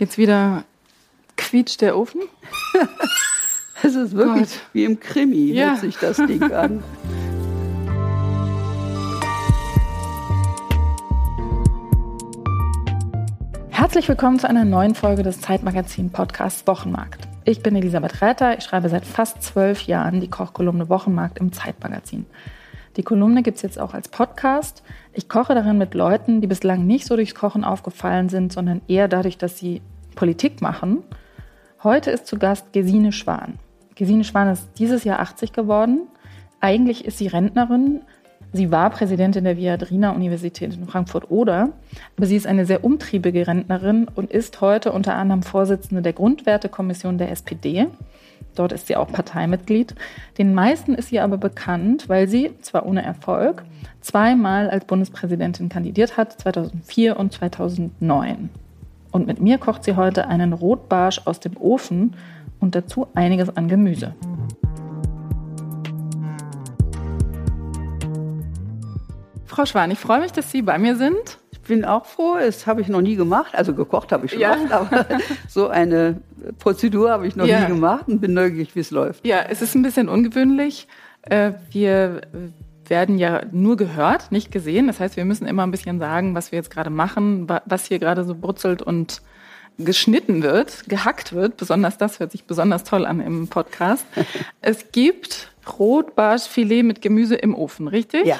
Jetzt wieder quietscht der Ofen. Es ist wirklich Gott. wie im Krimi, ja. hört sich das Ding an. Herzlich willkommen zu einer neuen Folge des Zeitmagazin Podcasts Wochenmarkt. Ich bin Elisabeth Räther, ich schreibe seit fast zwölf Jahren die Kochkolumne Wochenmarkt im Zeitmagazin. Die Kolumne gibt es jetzt auch als Podcast. Ich koche darin mit Leuten, die bislang nicht so durchs Kochen aufgefallen sind, sondern eher dadurch, dass sie Politik machen. Heute ist zu Gast Gesine Schwan. Gesine Schwan ist dieses Jahr 80 geworden. Eigentlich ist sie Rentnerin. Sie war Präsidentin der Viadrina Universität in Frankfurt-Oder, aber sie ist eine sehr umtriebige Rentnerin und ist heute unter anderem Vorsitzende der Grundwertekommission der SPD. Dort ist sie auch Parteimitglied. Den meisten ist sie aber bekannt, weil sie, zwar ohne Erfolg, zweimal als Bundespräsidentin kandidiert hat, 2004 und 2009. Und mit mir kocht sie heute einen Rotbarsch aus dem Ofen und dazu einiges an Gemüse. Frau Schwan, ich freue mich, dass Sie bei mir sind. Ich bin auch froh, das habe ich noch nie gemacht. Also gekocht habe ich schon ja. oft, aber so eine Prozedur habe ich noch ja. nie gemacht und bin neugierig, wie es läuft. Ja, es ist ein bisschen ungewöhnlich. Äh, wir werden ja nur gehört, nicht gesehen. Das heißt, wir müssen immer ein bisschen sagen, was wir jetzt gerade machen, was hier gerade so brutzelt und geschnitten wird, gehackt wird. Besonders das hört sich besonders toll an im Podcast. es gibt Rotbarschfilet mit Gemüse im Ofen, richtig? Ja.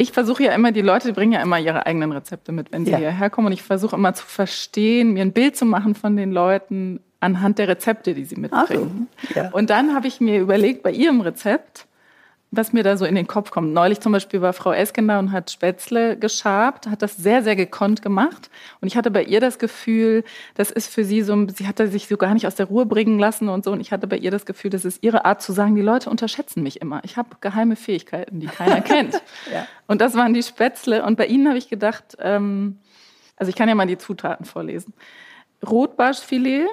Ich versuche ja immer, die Leute bringen ja immer ihre eigenen Rezepte mit, wenn sie ja. hierher kommen. Und ich versuche immer zu verstehen, mir ein Bild zu machen von den Leuten anhand der Rezepte, die sie mitbringen. So. Ja. Und dann habe ich mir überlegt, bei ihrem Rezept, was mir da so in den Kopf kommt. Neulich zum Beispiel war Frau Esken da und hat Spätzle geschabt, hat das sehr, sehr gekonnt gemacht. Und ich hatte bei ihr das Gefühl, das ist für sie so, sie hatte sich so gar nicht aus der Ruhe bringen lassen und so. Und ich hatte bei ihr das Gefühl, das ist ihre Art zu sagen, die Leute unterschätzen mich immer. Ich habe geheime Fähigkeiten, die keiner kennt. ja. Und das waren die Spätzle. Und bei ihnen habe ich gedacht, ähm, also ich kann ja mal die Zutaten vorlesen. Rotbarschfilet,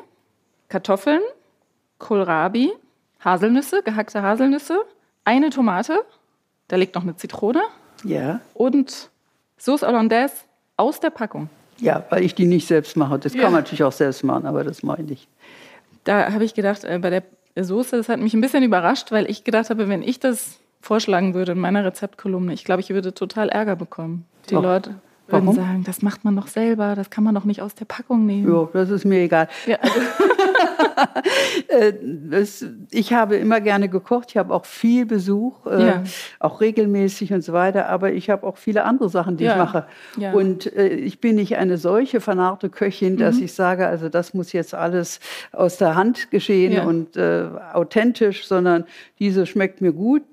Kartoffeln, Kohlrabi, Haselnüsse, gehackte Haselnüsse, eine Tomate, da liegt noch eine Zitrone. Ja. Und Sauce Hollandaise aus der Packung. Ja, weil ich die nicht selbst mache. Das ja. kann man natürlich auch selbst machen, aber das mache ich nicht. Da habe ich gedacht, äh, bei der Soße, das hat mich ein bisschen überrascht, weil ich gedacht habe, wenn ich das vorschlagen würde in meiner Rezeptkolumne, ich glaube, ich würde total Ärger bekommen. Die Och. Leute würden Warum? sagen, das macht man doch selber, das kann man doch nicht aus der Packung nehmen. Ja, das ist mir egal. Ja. Äh, ich habe immer gerne gekocht, ich habe auch viel Besuch, äh, ja. auch regelmäßig und so weiter, aber ich habe auch viele andere Sachen, die ja. ich mache. Ja. Und äh, ich bin nicht eine solche vernarrte Köchin, dass mhm. ich sage, also das muss jetzt alles aus der Hand geschehen und äh, authentisch, sondern diese schmeckt mir gut,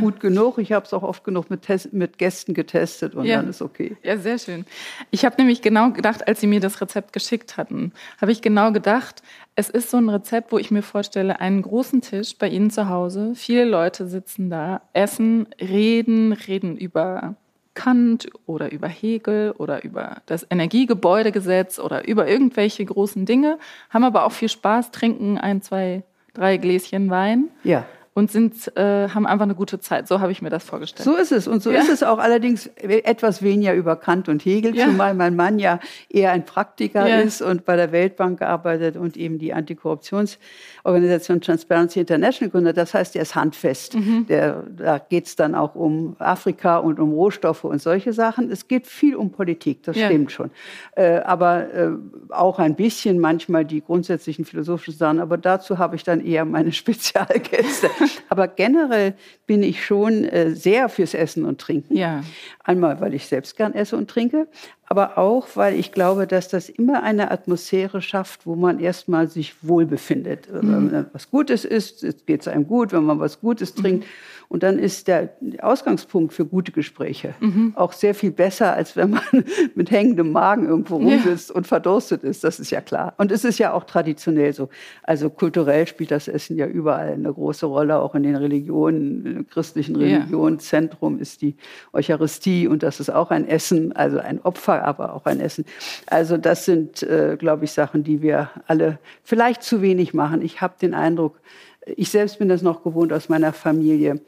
gut genug. Ich habe es auch oft genug mit, mit Gästen getestet und dann ist okay. Ja, sehr schön. Ich habe nämlich genau gedacht, als Sie mir das Rezept geschickt hatten, habe ich genau gedacht, es ist so ein Rezept, wo ich mir vorstelle, einen großen Tisch bei Ihnen zu Hause, viele Leute sitzen da, essen, reden, reden über Kant oder über Hegel oder über das Energiegebäudegesetz oder über irgendwelche großen Dinge, haben aber auch viel Spaß, trinken ein, zwei, drei Gläschen Wein. Ja und sind, äh, haben einfach eine gute Zeit. So habe ich mir das vorgestellt. So ist es. Und so ja. ist es auch allerdings etwas weniger über Kant und Hegel, ja. zumal mein Mann ja eher ein Praktiker ja. ist und bei der Weltbank gearbeitet und eben die Antikorruptionsorganisation Transparency International gründet. Das heißt, er ist handfest. Mhm. Der, da geht es dann auch um Afrika und um Rohstoffe und solche Sachen. Es geht viel um Politik, das stimmt schon. Äh, aber äh, auch ein bisschen manchmal die grundsätzlichen philosophischen Sachen. Aber dazu habe ich dann eher meine Spezialgäste. Aber generell bin ich schon äh, sehr fürs Essen und Trinken. Ja. Einmal, weil ich selbst gern esse und trinke, aber auch, weil ich glaube, dass das immer eine Atmosphäre schafft, wo man erstmal sich wohlbefindet. Mhm. Wenn man was Gutes isst, geht es einem gut, wenn man was Gutes trinkt. Mhm. Und dann ist der Ausgangspunkt für gute Gespräche mhm. auch sehr viel besser, als wenn man mit hängendem Magen irgendwo rumsitzt ja. und verdurstet ist. Das ist ja klar. Und es ist ja auch traditionell so. Also kulturell spielt das Essen ja überall eine große Rolle, auch in den Religionen, in den christlichen Religionen. Ja. Zentrum ist die Eucharistie und das ist auch ein Essen, also ein Opfer, aber auch ein Essen. Also das sind, äh, glaube ich, Sachen, die wir alle vielleicht zu wenig machen. Ich habe den Eindruck, ich selbst bin das noch gewohnt aus meiner Familie,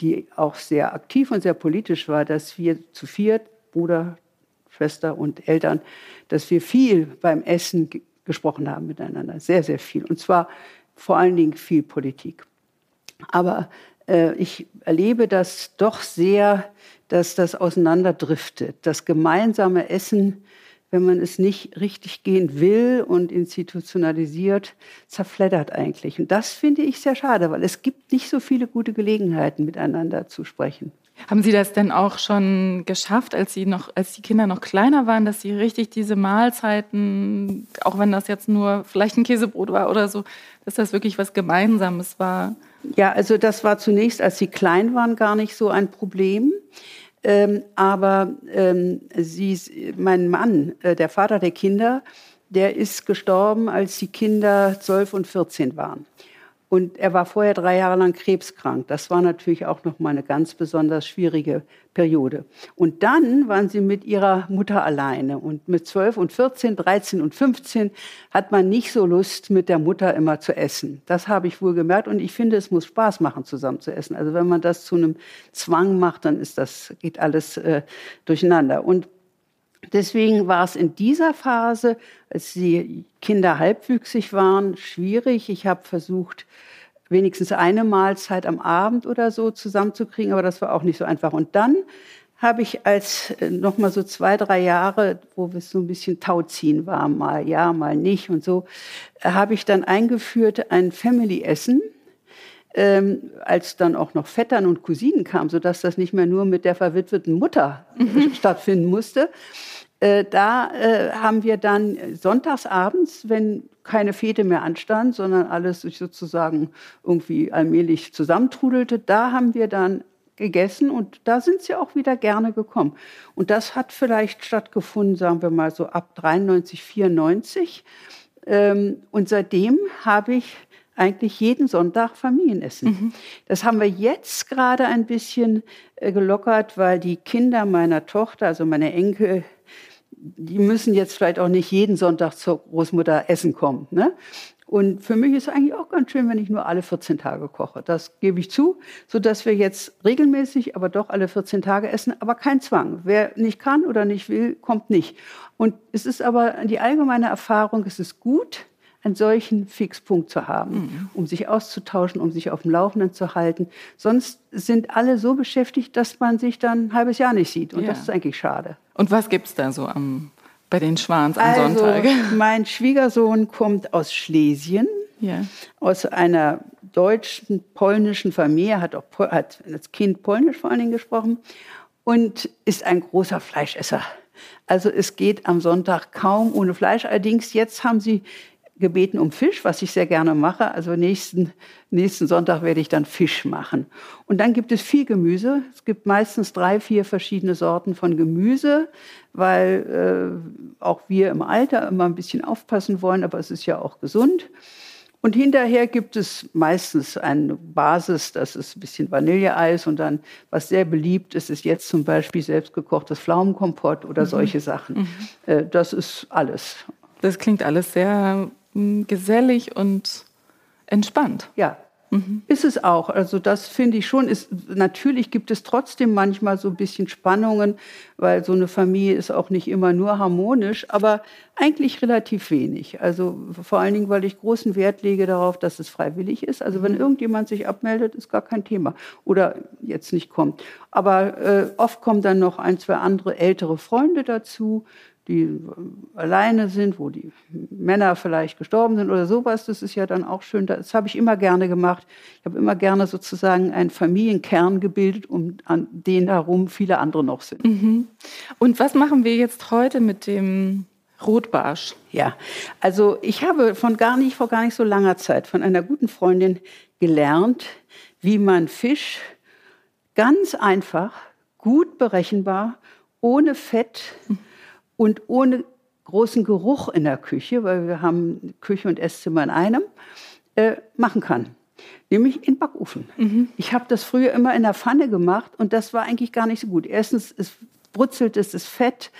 die auch sehr aktiv und sehr politisch war, dass wir zu viert, Bruder, Schwester und Eltern, dass wir viel beim Essen gesprochen haben miteinander. Sehr, sehr viel. Und zwar vor allen Dingen viel Politik. Aber äh, ich erlebe das doch sehr, dass das auseinanderdriftet. Das gemeinsame Essen, wenn man es nicht richtig gehen will und institutionalisiert, zerfleddert eigentlich. Und das finde ich sehr schade, weil es gibt nicht so viele gute Gelegenheiten, miteinander zu sprechen. Haben Sie das denn auch schon geschafft, als Sie noch, als die Kinder noch kleiner waren, dass Sie richtig diese Mahlzeiten, auch wenn das jetzt nur vielleicht ein Käsebrot war oder so, dass das wirklich was Gemeinsames war? Ja, also das war zunächst, als sie klein waren, gar nicht so ein Problem. Ähm, aber ähm, sie, mein Mann, äh, der Vater der Kinder, der ist gestorben, als die Kinder zwölf und 14 waren. Und er war vorher drei Jahre lang krebskrank. Das war natürlich auch noch mal eine ganz besonders schwierige Periode. Und dann waren sie mit ihrer Mutter alleine. Und mit 12 und 14, 13 und 15 hat man nicht so Lust, mit der Mutter immer zu essen. Das habe ich wohl gemerkt. Und ich finde, es muss Spaß machen, zusammen zu essen. Also wenn man das zu einem Zwang macht, dann ist das, geht alles äh, durcheinander. Und Deswegen war es in dieser Phase, als die Kinder halbwüchsig waren, schwierig. Ich habe versucht, wenigstens eine Mahlzeit am Abend oder so zusammenzukriegen, aber das war auch nicht so einfach. Und dann habe ich als äh, noch mal so zwei, drei Jahre, wo es so ein bisschen Tauziehen war, mal ja, mal nicht und so, äh, habe ich dann eingeführt ein Family-Essen. Ähm, als dann auch noch Vettern und Cousinen kamen, sodass das nicht mehr nur mit der verwitweten Mutter mhm. stattfinden musste, äh, da äh, haben wir dann sonntagsabends, wenn keine Fete mehr anstand, sondern alles sich sozusagen irgendwie allmählich zusammentrudelte, da haben wir dann gegessen und da sind sie auch wieder gerne gekommen. Und das hat vielleicht stattgefunden, sagen wir mal so ab 93, 94. Ähm, und seitdem habe ich eigentlich jeden Sonntag Familienessen. Mhm. Das haben wir jetzt gerade ein bisschen äh, gelockert, weil die Kinder meiner Tochter, also meine Enkel, die müssen jetzt vielleicht auch nicht jeden Sonntag zur Großmutter essen kommen. Ne? Und für mich ist es eigentlich auch ganz schön, wenn ich nur alle 14 Tage koche. Das gebe ich zu, so dass wir jetzt regelmäßig, aber doch alle 14 Tage essen, aber kein Zwang. Wer nicht kann oder nicht will, kommt nicht. Und es ist aber die allgemeine Erfahrung, es ist gut, einen solchen Fixpunkt zu haben, mhm. um sich auszutauschen, um sich auf dem Laufenden zu halten. Sonst sind alle so beschäftigt, dass man sich dann ein halbes Jahr nicht sieht. Und ja. das ist eigentlich schade. Und was gibt es da so am, bei den Schwans am also, Sonntag? Mein Schwiegersohn kommt aus Schlesien, ja. aus einer deutschen, polnischen Familie, hat, auch, hat als Kind Polnisch vor allen Dingen gesprochen und ist ein großer Fleischesser. Also es geht am Sonntag kaum ohne Fleisch. Allerdings jetzt haben sie gebeten um Fisch, was ich sehr gerne mache. Also nächsten, nächsten Sonntag werde ich dann Fisch machen. Und dann gibt es viel Gemüse. Es gibt meistens drei, vier verschiedene Sorten von Gemüse, weil äh, auch wir im Alter immer ein bisschen aufpassen wollen, aber es ist ja auch gesund. Und hinterher gibt es meistens eine Basis, das ist ein bisschen Vanilleeis und dann, was sehr beliebt ist, ist jetzt zum Beispiel selbstgekochtes Pflaumenkompott oder mhm. solche Sachen. Mhm. Äh, das ist alles. Das klingt alles sehr gesellig und entspannt. Ja, mhm. ist es auch. Also das finde ich schon. Ist, natürlich gibt es trotzdem manchmal so ein bisschen Spannungen, weil so eine Familie ist auch nicht immer nur harmonisch, aber eigentlich relativ wenig. Also vor allen Dingen, weil ich großen Wert lege darauf, dass es freiwillig ist. Also wenn mhm. irgendjemand sich abmeldet, ist gar kein Thema. Oder jetzt nicht kommt. Aber äh, oft kommen dann noch ein, zwei andere ältere Freunde dazu die alleine sind, wo die Männer vielleicht gestorben sind oder sowas. Das ist ja dann auch schön. Das habe ich immer gerne gemacht. Ich habe immer gerne sozusagen einen Familienkern gebildet, um an den herum viele andere noch sind. Mhm. Und was machen wir jetzt heute mit dem Rotbarsch? Ja, also ich habe von gar nicht, vor gar nicht so langer Zeit von einer guten Freundin gelernt, wie man Fisch ganz einfach, gut berechenbar, ohne Fett, mhm und ohne großen Geruch in der Küche, weil wir haben Küche und Esszimmer in einem, äh, machen kann. Nämlich in Backofen. Mhm. Ich habe das früher immer in der Pfanne gemacht und das war eigentlich gar nicht so gut. Erstens, es brutzelt, es ist Fett,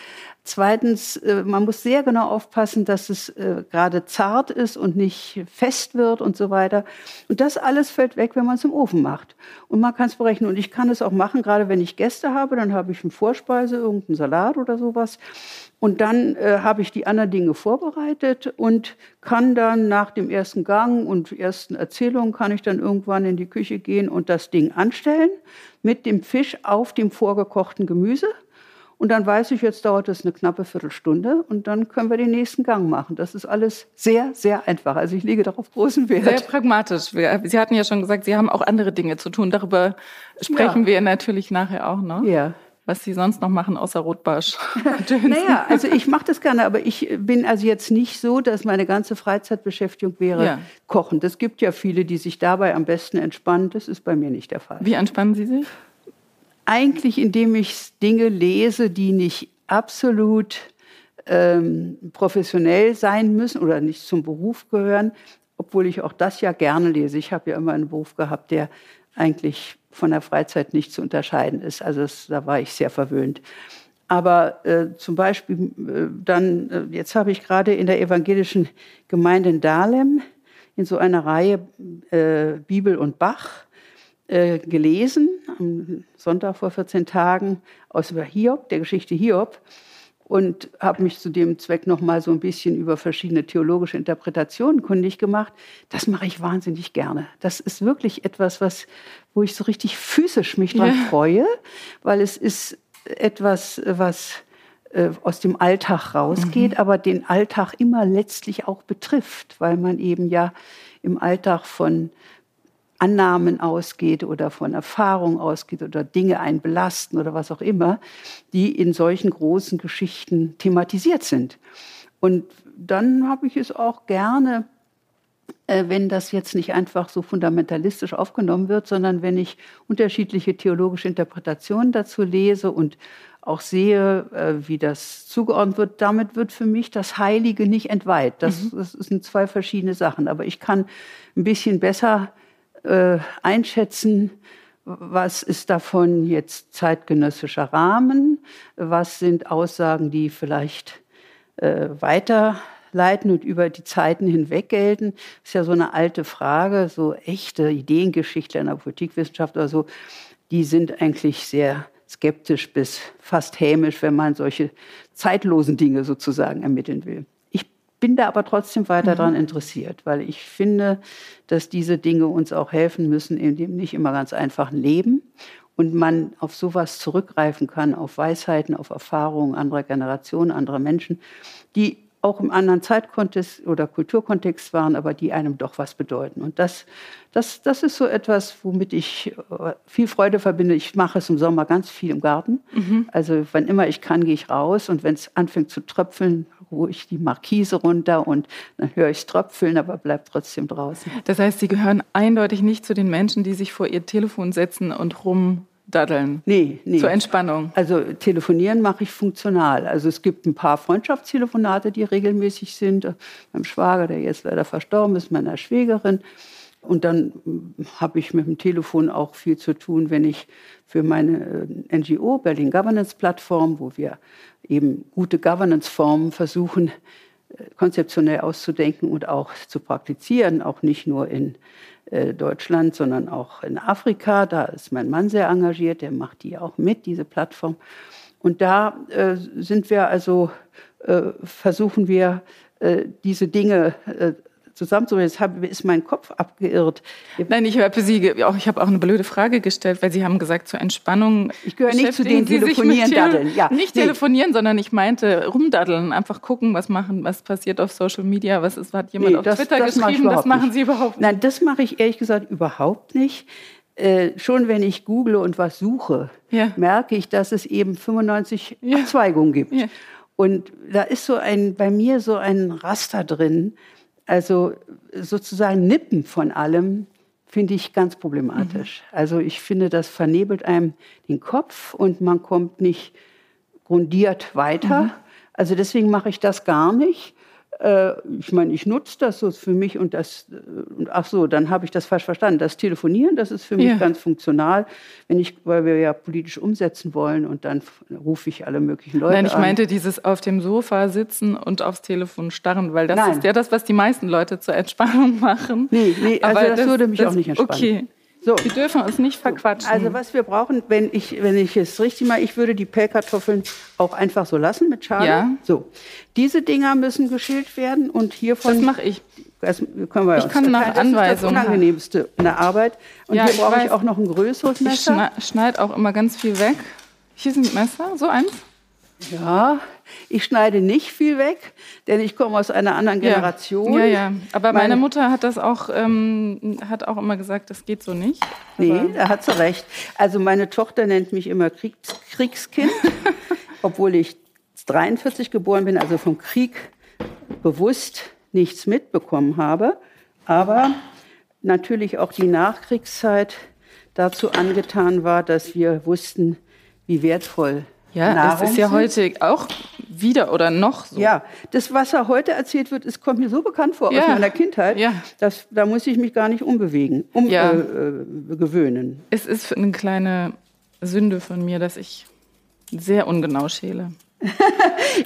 Zweitens, äh, man muss sehr genau aufpassen, dass es äh, gerade zart ist und nicht fest wird und so weiter. Und das alles fällt weg, wenn man es im Ofen macht. Und man kann es berechnen. Und ich kann es auch machen, gerade wenn ich Gäste habe, dann habe ich eine Vorspeise, irgendeinen Salat oder sowas. Und dann äh, habe ich die anderen Dinge vorbereitet und kann dann nach dem ersten Gang und ersten Erzählungen kann ich dann irgendwann in die Küche gehen und das Ding anstellen mit dem Fisch auf dem vorgekochten Gemüse. Und dann weiß ich, jetzt dauert es eine knappe Viertelstunde und dann können wir den nächsten Gang machen. Das ist alles sehr, sehr einfach. Also ich lege darauf großen Wert. Sehr pragmatisch. Sie hatten ja schon gesagt, Sie haben auch andere Dinge zu tun. Darüber sprechen ja. wir natürlich nachher auch noch. Ja was Sie sonst noch machen außer Rotbarsch. naja, also ich mache das gerne, aber ich bin also jetzt nicht so, dass meine ganze Freizeitbeschäftigung wäre ja. Kochen. Das gibt ja viele, die sich dabei am besten entspannen. Das ist bei mir nicht der Fall. Wie entspannen Sie sich? Eigentlich, indem ich Dinge lese, die nicht absolut ähm, professionell sein müssen oder nicht zum Beruf gehören, obwohl ich auch das ja gerne lese. Ich habe ja immer einen Beruf gehabt, der eigentlich von der Freizeit nicht zu unterscheiden ist. Also das, da war ich sehr verwöhnt. Aber äh, zum Beispiel äh, dann, äh, jetzt habe ich gerade in der evangelischen Gemeinde in Dahlem in so einer Reihe äh, Bibel und Bach äh, gelesen, am Sonntag vor 14 Tagen, aus Hiob, der Geschichte Hiob, und habe mich zu dem Zweck noch mal so ein bisschen über verschiedene theologische Interpretationen kundig gemacht. Das mache ich wahnsinnig gerne. Das ist wirklich etwas, was, wo ich so richtig physisch mich dran ja. freue, weil es ist etwas, was äh, aus dem Alltag rausgeht, mhm. aber den Alltag immer letztlich auch betrifft, weil man eben ja im Alltag von Annahmen ausgeht oder von Erfahrung ausgeht oder Dinge einen belasten oder was auch immer, die in solchen großen Geschichten thematisiert sind. Und dann habe ich es auch gerne, äh, wenn das jetzt nicht einfach so fundamentalistisch aufgenommen wird, sondern wenn ich unterschiedliche theologische Interpretationen dazu lese und auch sehe, äh, wie das zugeordnet wird, damit wird für mich das Heilige nicht entweiht. Das, mhm. das sind zwei verschiedene Sachen. Aber ich kann ein bisschen besser äh, einschätzen, was ist davon jetzt zeitgenössischer Rahmen, was sind Aussagen, die vielleicht äh, weiterleiten und über die Zeiten hinweg gelten. Das ist ja so eine alte Frage, so echte Ideengeschichtler in der Politikwissenschaft oder so, die sind eigentlich sehr skeptisch bis fast hämisch, wenn man solche zeitlosen Dinge sozusagen ermitteln will bin da aber trotzdem weiter mhm. daran interessiert, weil ich finde, dass diese Dinge uns auch helfen müssen in dem nicht immer ganz einfachen Leben und man auf sowas zurückgreifen kann, auf Weisheiten, auf Erfahrungen anderer Generationen, anderer Menschen, die auch im anderen Zeitkontext oder Kulturkontext waren, aber die einem doch was bedeuten. Und das, das, das ist so etwas, womit ich äh, viel Freude verbinde. Ich mache es im Sommer ganz viel im Garten. Mhm. Also wann immer ich kann, gehe ich raus. Und wenn es anfängt zu tröpfeln, ruhe ich die Markise runter und dann höre ich es tröpfeln, aber bleibt trotzdem draußen. Das heißt, Sie gehören eindeutig nicht zu den Menschen, die sich vor ihr Telefon setzen und rum daddeln? Nee, nee. Zur Entspannung? Also telefonieren mache ich funktional. Also es gibt ein paar Freundschaftstelefonate, die regelmäßig sind. Meinem Schwager, der jetzt leider verstorben ist, meiner Schwägerin. Und dann habe ich mit dem Telefon auch viel zu tun, wenn ich für meine äh, NGO, Berlin Governance Plattform, wo wir eben gute Governance-Formen versuchen, äh, konzeptionell auszudenken und auch zu praktizieren, auch nicht nur in äh, Deutschland, sondern auch in Afrika. Da ist mein Mann sehr engagiert, der macht die auch mit, diese Plattform. Und da sind wir also, versuchen wir, diese Dinge zusammenzubringen. Jetzt ist mein Kopf abgeirrt. Nein, ich habe Sie, ich habe auch eine blöde Frage gestellt, weil Sie haben gesagt, zur Entspannung. Ich gehöre nicht zu den telefonieren daddeln. Ja, nicht nee. telefonieren, sondern ich meinte rumdaddeln, einfach gucken, was machen, was passiert auf Social Media, was ist, hat jemand nee, auf das, Twitter das geschrieben, das machen nicht. Sie überhaupt nicht. Nein, das mache ich ehrlich gesagt überhaupt nicht. Äh, schon wenn ich google und was suche, ja. merke ich, dass es eben 95 ja. Abzweigungen gibt. Ja. Und da ist so ein, bei mir so ein Raster drin, also sozusagen Nippen von allem finde ich ganz problematisch. Mhm. Also ich finde, das vernebelt einem den Kopf und man kommt nicht grundiert weiter. Mhm. Also deswegen mache ich das gar nicht. Äh, ich meine, ich nutze das so für mich und das, äh, ach so, dann habe ich das falsch verstanden. Das Telefonieren, das ist für mich Ja. ganz funktional, wenn ich, weil wir ja politisch umsetzen wollen und dann rufe ich alle möglichen Leute Nein, ich an. meinte dieses auf dem Sofa sitzen und aufs Telefon starren, weil das Nein. ist ja das, was die meisten Leute zur Entspannung machen. Nee, nee, also das würde mich auch nicht entspannen. Okay. So. Wir dürfen uns nicht verquatschen. Also was wir brauchen, wenn ich, wenn ich es richtig mache, ich würde die Pellkartoffeln auch einfach so lassen mit Schale. Ja. So, diese Dinger müssen geschält werden und hiervon das mache ich. Das können wir Ich kann nach verteilen. Das ist Anweisung. das Unangenehmste in der Arbeit. Und Ja, hier ich brauche ich weiß. auch noch ein größeres Ich Messer. schneide schneid auch immer ganz viel weg. Hier sind Messer, so eins. Ja, ich schneide nicht viel weg, denn ich komme aus einer anderen Generation. Ja, ja. Aber meine, Meine- Mutter hat das auch, ähm, hat auch immer gesagt, das geht so nicht. Nee, da hat sie recht. Also meine Tochter nennt mich immer Kriegs Kriegskind, obwohl ich 43 geboren bin, also vom Krieg bewusst nichts mitbekommen habe. Aber natürlich auch die Nachkriegszeit dazu angetan war, dass wir wussten, wie wertvoll Ja, Nahrung das ist ja heute auch wieder oder noch so. Ja, das, was da heute erzählt wird, es kommt mir so bekannt vor Ja. aus meiner Kindheit, Ja. dass, da muss ich mich gar nicht umbewegen, um Ja. äh, äh, gewöhnen. Es ist eine kleine Sünde von mir, dass ich sehr ungenau schäle.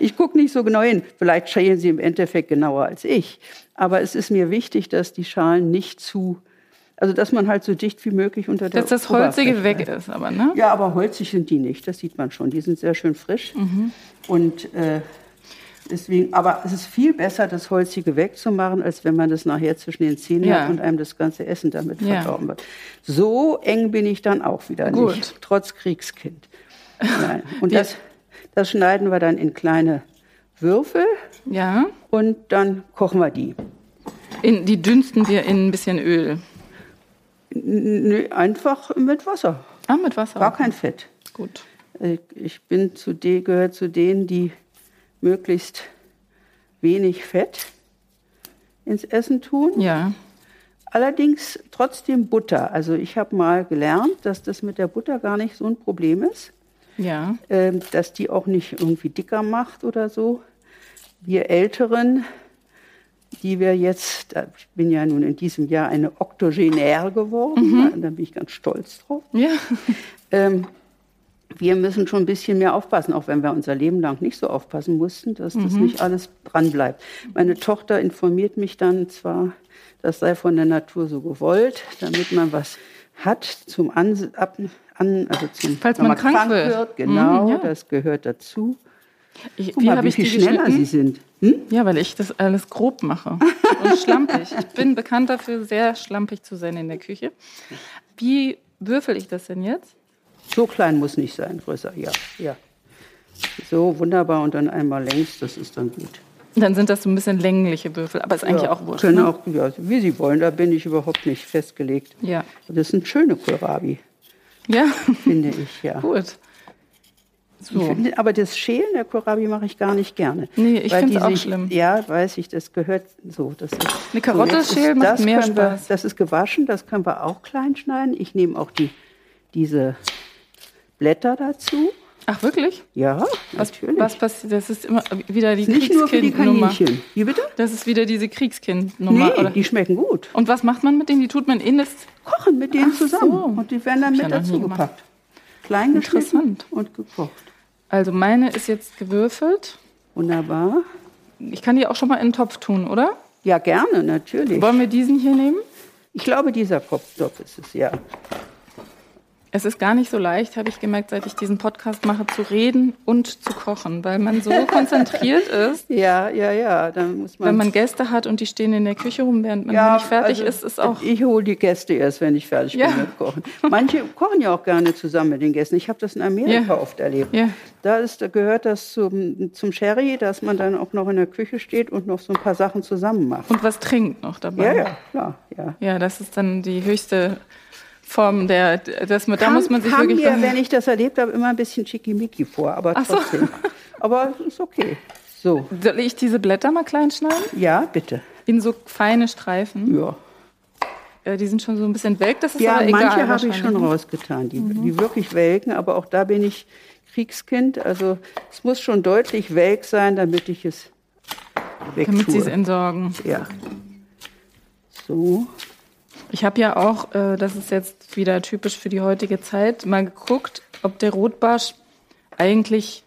Ich gucke nicht so genau hin. Vielleicht schälen sie im Endeffekt genauer als ich. Aber es ist mir wichtig, dass die Schalen nicht zu, also dass man halt so dicht wie möglich unter der Dass das Holzige weg ist, aber ne? Ja, aber holzig sind die nicht. Das sieht man schon. Die sind sehr schön frisch. Mhm. Und äh, deswegen, aber es ist viel besser, das Holzige wegzumachen, als wenn man das nachher zwischen den Zähnen Ja. hat und einem das ganze Essen damit Ja. verdorben wird. So eng bin ich dann auch wieder Gut. nicht, trotz Kriegskind. Nein. Und das, das schneiden wir dann in kleine Würfel Ja. und dann kochen wir die. In, die dünsten wir in ein bisschen Öl. N- Nö, einfach mit Wasser. Ah, mit Wasser. Gar kein Fett. Gut. Ich- Ich bin zu de, gehöre zu denen, die möglichst wenig Fett ins Essen tun. Ja. Allerdings trotzdem Butter. Also ich habe mal gelernt, dass das mit der Butter gar nicht so ein Problem ist, Ja. ähm, dass die auch nicht irgendwie dicker macht oder so. Wir Älteren, die wir jetzt, da- ich bin ja nun in diesem Jahr eine Oktogenär geworden, da bin ich ganz stolz drauf. Ja. Ähm, wir müssen schon ein bisschen mehr aufpassen, auch wenn wir unser Leben lang nicht so aufpassen mussten, dass das nicht alles dran bleibt. Meine Tochter informiert mich dann zwar, das sei von der Natur so gewollt, damit man was hat zum An, ab, an also zum Falls man krank wird. Genau, Mhm, ja. das gehört dazu. Ich, Guck wie mal, wie viel schneller? Sie sind. Hm? Ja, weil ich das alles grob mache und schlampig. Ich bin bekannt dafür, sehr schlampig zu sein in der Küche. Wie würfel ich das denn jetzt? So klein muss nicht sein, größer, ja, ja. So wunderbar und dann einmal längs, das ist dann gut. Dann sind das so ein bisschen längliche Würfel, aber ist eigentlich ja, auch wurscht. Können Ne? auch, ja, wie Sie wollen, da bin ich überhaupt nicht festgelegt. Ja. Das sind schöne Kohlrabi, Ja, finde ich, ja. gut. So. finde, aber das Schälen der Kohlrabi mache ich gar nicht gerne. Nee, ich find's die auch sich- schlimm. Ja, weiß ich, das gehört so. Das ist, Eine Karotte so, ist- schälen macht das mehr können wir, Spaß. Das ist gewaschen, das können wir auch klein schneiden. Ich nehme auch die, diese Blätter dazu. Ach, wirklich? Ja, Was, natürlich. was passiert? Das ist immer wieder die nicht nur für die Kriegskindnummer. Kaninchen. Wie bitte? Das ist wieder diese Kriegskindnummer. Nee, oder? die schmecken gut. Und was macht man mit denen? Die tut man in das. Kochen mit denen Ach zusammen. so. Und die werden dann ich mit dazu gemacht. gepackt. Klein Interessant. und gekocht. Also meine ist jetzt gewürfelt. Wunderbar. Ich kann die auch schon mal in den Topf tun, oder? Ja, gerne, natürlich. Wollen wir diesen hier nehmen? Ich glaube, dieser Kopftopf ist es, ja. Es ist gar nicht so leicht, habe ich gemerkt, seit ich diesen Podcast mache, zu reden und zu kochen, weil man so konzentriert ist. Ja, ja, ja. Dann muss man. Wenn man Gäste hat und die stehen in der Küche rum, während man ja, nicht fertig also, ist, ist auch. Ich hole die Gäste erst, wenn ich fertig Ja. bin mit Kochen. Manche kochen ja auch gerne zusammen mit den Gästen. Ich habe das in Amerika Ja. oft erlebt. Da, ist, da gehört das zum, zum Sherry, dass man dann auch noch in der Küche steht und noch so ein paar Sachen zusammen macht. Und was trinkt noch dabei. Ja, ja, klar. Ja. Ja, das ist dann die höchste Form der. Das, da kam, muss man sich kam wirklich. mir, wenn ich das erlebt habe, immer ein bisschen schickimicki vor, aber Ach so. trotzdem. Aber ist okay. So, Soll ich diese Blätter mal klein schneiden? ja, bitte. In so feine Streifen. Ja, Äh, die sind schon so ein bisschen welk, das ist ja aber egal. manche habe ich schon rausgetan, die, die wirklich welken, aber auch da bin ich Kriegskind. Also es muss schon deutlich welk sein, damit ich es wegtue. Damit sie es entsorgen. Ja. So. Ich habe ja auch, äh, das ist jetzt wieder typisch für die heutige Zeit, mal geguckt, ob der Rotbarsch eigentlich,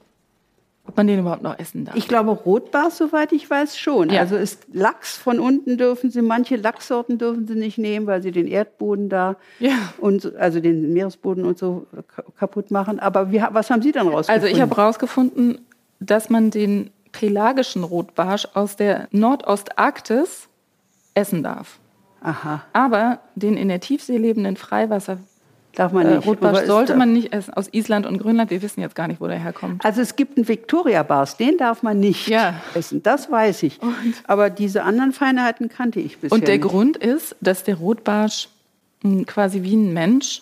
ob man den überhaupt noch essen darf. Ich glaube, Rotbarsch, soweit ich weiß, schon. Ja. Also ist Lachs von unten dürfen Sie, manche Lachssorten dürfen Sie nicht nehmen, weil sie den Erdboden da Ja. und so- also den Meeresboden und so ka- kaputt machen. Aber wie, was haben Sie dann rausgefunden? Also ich habe rausgefunden, dass man den pelagischen Rotbarsch aus der Nordostarktis essen darf. Aha, Aber den in der Tiefsee lebenden Freiwasser darf man äh, nicht. Rotbarsch Aber ist sollte man nicht essen. Aus Island und Grönland, wir wissen jetzt gar nicht, wo der herkommt. Also es gibt einen Victoria-Bars, den darf man nicht Ja. essen. Das weiß ich. Aber diese anderen Feinheiten kannte ich bisher Und der nicht. Grund ist, dass der Rotbarsch mh, quasi wie ein Mensch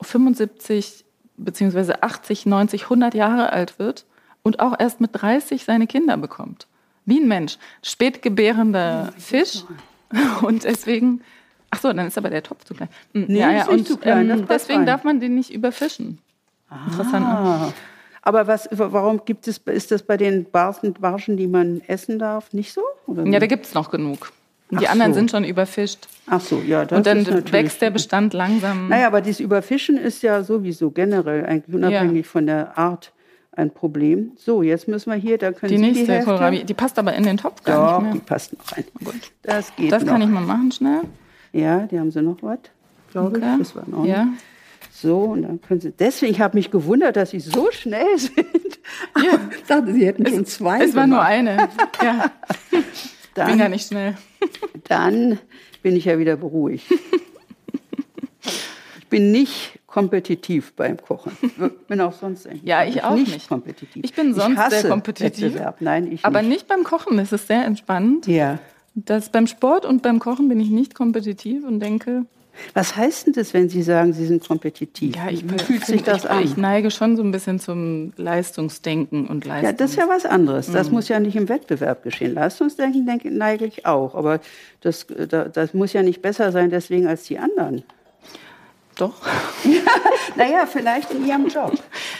75 beziehungsweise 80, 90, 100 Jahre alt wird und auch erst mit 30 seine Kinder bekommt. Wie ein Mensch. Spätgebärender Fisch. Und deswegen, ach so, dann ist aber der Topf zu klein. Hm, Nee, ja, ja, ist nicht und zu klein, ähm, deswegen rein. darf man den nicht überfischen. Interessant. ne? Ah. Aber was, warum gibt es, ist das bei den Barschen, Barschen, die man essen darf, nicht so? Oder Ja, da gibt es noch genug. Die Ach anderen so. sind schon überfischt. Ach so, ja, das und dann ist natürlich. wächst der Bestand langsam. Naja, aber dieses Überfischen ist ja sowieso generell, eigentlich unabhängig von der Art, ein Problem. So, jetzt müssen wir hier, da können die Sie nächste die Hälfte. Kohlrabi, die passt aber in den Topf gar Doch, nicht die mehr. passt noch rein. Das geht Das noch. kann ich mal machen schnell. Ja, die haben sie noch was, glaube Okay. ich. Das war noch. Ja. So, und dann können Sie. Deswegen habe ich mich gewundert, dass Sie so schnell sind. Ja. Ich dachte, Sie hätten schon zwei. Es war nur eine. Ja, bin Dann, gar nicht schnell. dann bin ich ja wieder beruhigt. ich bin nicht kompetitiv beim Kochen. Bin auch sonst eigentlich Ja, ich auch nicht, nicht. kompetitiv. Ich bin sonst hasse sehr kompetitiv. Wettbewerb. Nein, ich Aber nicht. nicht beim Kochen. Es ist sehr entspannend. Ja. Das beim Sport und beim Kochen bin ich nicht kompetitiv und denke, Was heißt denn das, wenn Sie sagen, Sie sind kompetitiv? ja, ich Wie fühlt sich ich, das an? Ich neige schon so ein bisschen zum Leistungsdenken und Leistung. Ja, das ist ja was anderes. Das Mhm. muss ja nicht im Wettbewerb geschehen. Leistungsdenken denke, neige ich auch. Aber das, da- das muss ja nicht besser sein deswegen als die anderen. Doch. Naja, vielleicht in Ihrem Job.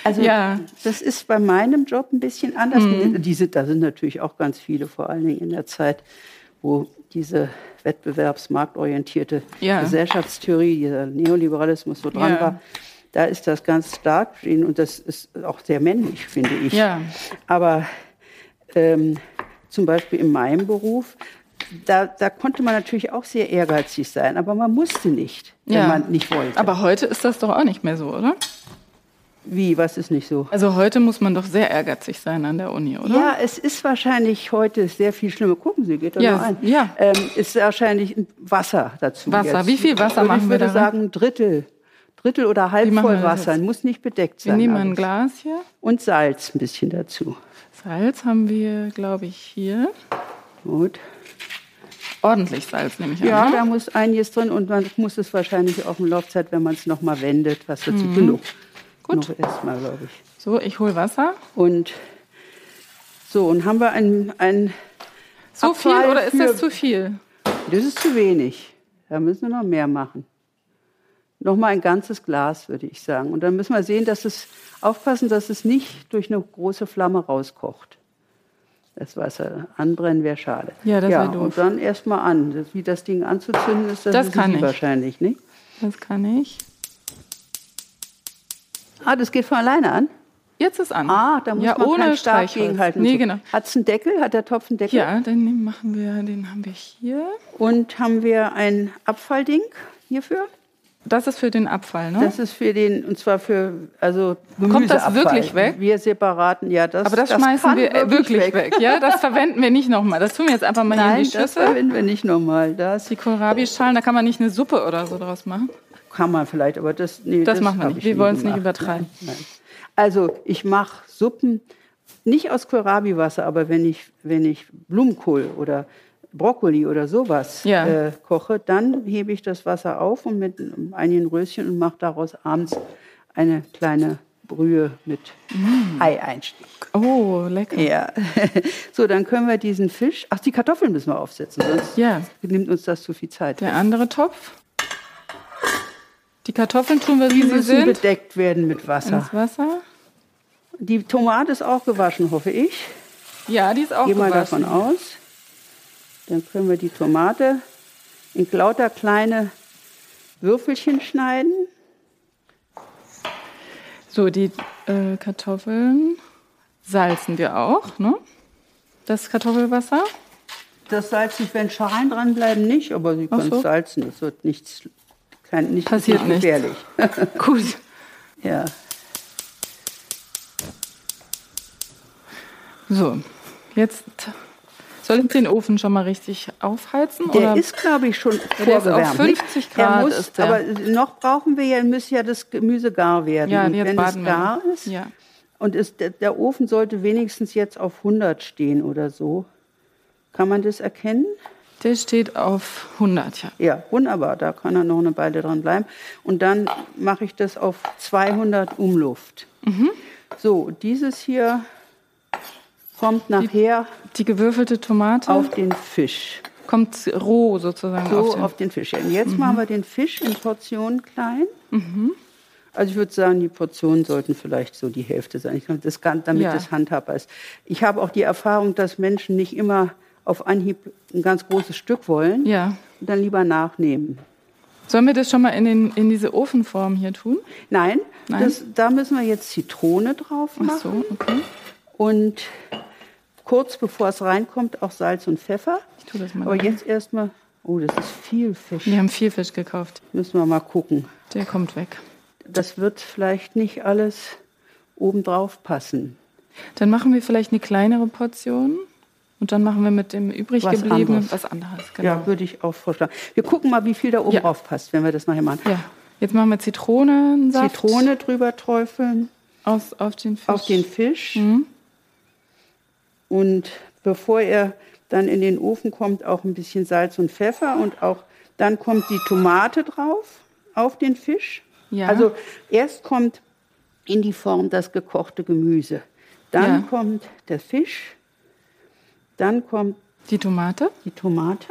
Also Ja. Mhm. das ist bei meinem Job ein bisschen anders. Diese, da sind natürlich auch ganz viele, vor allen Dingen in der Zeit, wo diese wettbewerbsmarktorientierte Ja. Gesellschaftstheorie, dieser Neoliberalismus so dran Ja. war. Da ist das ganz stark stehen und das ist auch sehr männlich, finde ich. Ja. Aber ähm, zum Beispiel in meinem Beruf, da, da konnte man natürlich auch sehr ehrgeizig sein, aber man musste nicht, wenn Ja. man nicht wollte. Aber heute ist das doch auch nicht mehr so, oder? Wie, was ist nicht so? Also heute muss man doch sehr ehrgeizig sein an der Uni, oder? Ja, es ist wahrscheinlich heute sehr viel schlimmer. Gucken Sie, geht da Ja, noch ein. ja. Ähm, ist wahrscheinlich ein Wasser dazu. Wasser. Jetzt. Wie viel Wasser machen ich wir würde da rein? sagen, ein Drittel. Drittel oder halb voll wir Wasser. Muss nicht bedeckt Wir sein. nehmen ein alles. Glas hier. Und Salz ein bisschen dazu. Salz haben wir, glaube ich, hier. Gut. Ordentlich Salz nehme ich Ja, an. ne? da muss einiges drin und man muss es wahrscheinlich auch im Laufzeit, wenn man es nochmal wendet, was dazu Mhm. genug. Gut. Noch erstmal, glaube ich. So, ich hole Wasser. Und so, und haben wir ein, ein So Abfall viel oder ist für- das zu viel? Das ist zu wenig. Da müssen wir noch mehr machen. Noch mal ein ganzes Glas, würde ich sagen. Und dann müssen wir sehen, dass es aufpassen, dass es nicht durch eine große Flamme rauskocht. Das Wasser anbrennen wäre schade. Ja, das ja, wär doof. Und dann erst mal an. Wie das Ding anzuzünden ist, das, Das wissen kann Sie ich. wahrscheinlich, nicht? Das kann ich. Ah, das geht von alleine an. Jetzt ist an. Ah, da muss ja, man ohne keinen Stab gegenhalten. Nee, so. genau. Hat es einen Deckel? Hat der Topf einen Deckel? Ja, dann machen wir, den haben wir hier. Und haben wir ein Abfallding hierfür? Das ist für den Abfall, ne? Das ist für den, und zwar für, also Kommt das wirklich weg? Wir separaten, ja, das Aber das, das schmeißen wir äh, wirklich weg. Ja, das verwenden wir nicht nochmal. Das tun wir jetzt einfach mal Nein, in die das Schüssel. verwenden wir nicht nochmal. Das Die Kohlrabi-Schalen, da kann man nicht eine Suppe oder so draus machen. kann man vielleicht, aber das, nee, Das machen wir nicht. ich Wir wollen es nicht übertreiben. Nein. Also ich mache Suppen nicht aus Kohlrabi-Wasser, aber wenn ich, wenn ich Blumenkohl oder Brokkoli oder sowas Ja. äh, koche, dann hebe ich das Wasser auf und mit einigen Röschen und mache daraus abends eine kleine Brühe mit Mm. Ei-Einstich. Oh, lecker. Ja. So, dann können wir diesen Fisch. Ach, die Kartoffeln müssen wir aufsetzen, sonst Ja. nimmt uns das zu viel Zeit. Der andere Topf. Die Kartoffeln tun wir, wie Die sie müssen sind. bedeckt werden mit Wasser. Ins Wasser. Die Tomate ist auch gewaschen, hoffe ich. Ja, die ist auch mal gewaschen. davon aus. Dann können wir die Tomate in lauter kleine Würfelchen schneiden. So, die äh, Kartoffeln salzen wir auch, ne? Das Kartoffelwasser. Das salze ich, wenn Schalen dranbleiben, nicht, aber Sie können so. es salzen. Es wird nichts, kein, nicht, Passiert nicht gefährlich. Gut. ja. So, jetzt soll ich den Ofen schon mal richtig aufheizen? Der oder? ist, glaube ich, schon Der ist auf vorgewärmt. 50 Der Grad muss, ist der. Aber noch brauchen wir ja, muss ja das Gemüse gar werden. ja, Und wenn es gar wir. ist, Ja. und es, der, der Ofen sollte wenigstens jetzt auf 100 stehen oder so. Kann man das erkennen? Der steht auf 100, ja. Ja, wunderbar. Da kann er noch eine Weile dran bleiben. Und dann mache ich das auf 200 Umluft. Mhm. So, dieses hier kommt nachher Die gewürfelte Tomate auf den Fisch. kommt roh sozusagen So auf auf den. den, Fisch. Und jetzt machen wir den Fisch in Portionen klein. Mhm. Also ich würde sagen, die Portionen sollten vielleicht so die Hälfte sein, Ich glaube, das kann, damit Ja. es handhabbar ist. Ich habe auch die Erfahrung, dass Menschen nicht immer auf Anhieb ein ganz großes Stück wollen Ja. und dann lieber nachnehmen. Sollen wir das schon mal in, den, in diese Ofenform hier tun? Nein, Nein? Das, da müssen wir jetzt Zitrone drauf Ach machen so, okay. und kurz bevor es reinkommt auch Salz und Pfeffer. Ich tue das mal. Aber jetzt erstmal, oh, das ist viel Fisch. Wir haben viel Fisch gekauft. Müssen wir mal gucken. Der kommt weg. Das wird vielleicht nicht alles obendrauf passen. Dann machen wir vielleicht eine kleinere Portion und dann machen wir mit dem übrig Was gebliebenen anderes. was anderes. Genau. Ja, würde ich auch vorschlagen. Wir gucken mal, wie viel da oben Ja. drauf passt, wenn wir das nachher machen. Ja. Jetzt machen wir Zitronensaft Zitrone drüber träufeln auf, auf den Fisch. auf den Fisch. Mhm. Und bevor er dann in den Ofen kommt, auch ein bisschen Salz und Pfeffer. Und auch dann kommt die Tomate drauf auf den Fisch. Ja. Also erst kommt in die Form das gekochte Gemüse. Dann Ja. kommt der Fisch. Dann kommt Die Tomate die Tomate.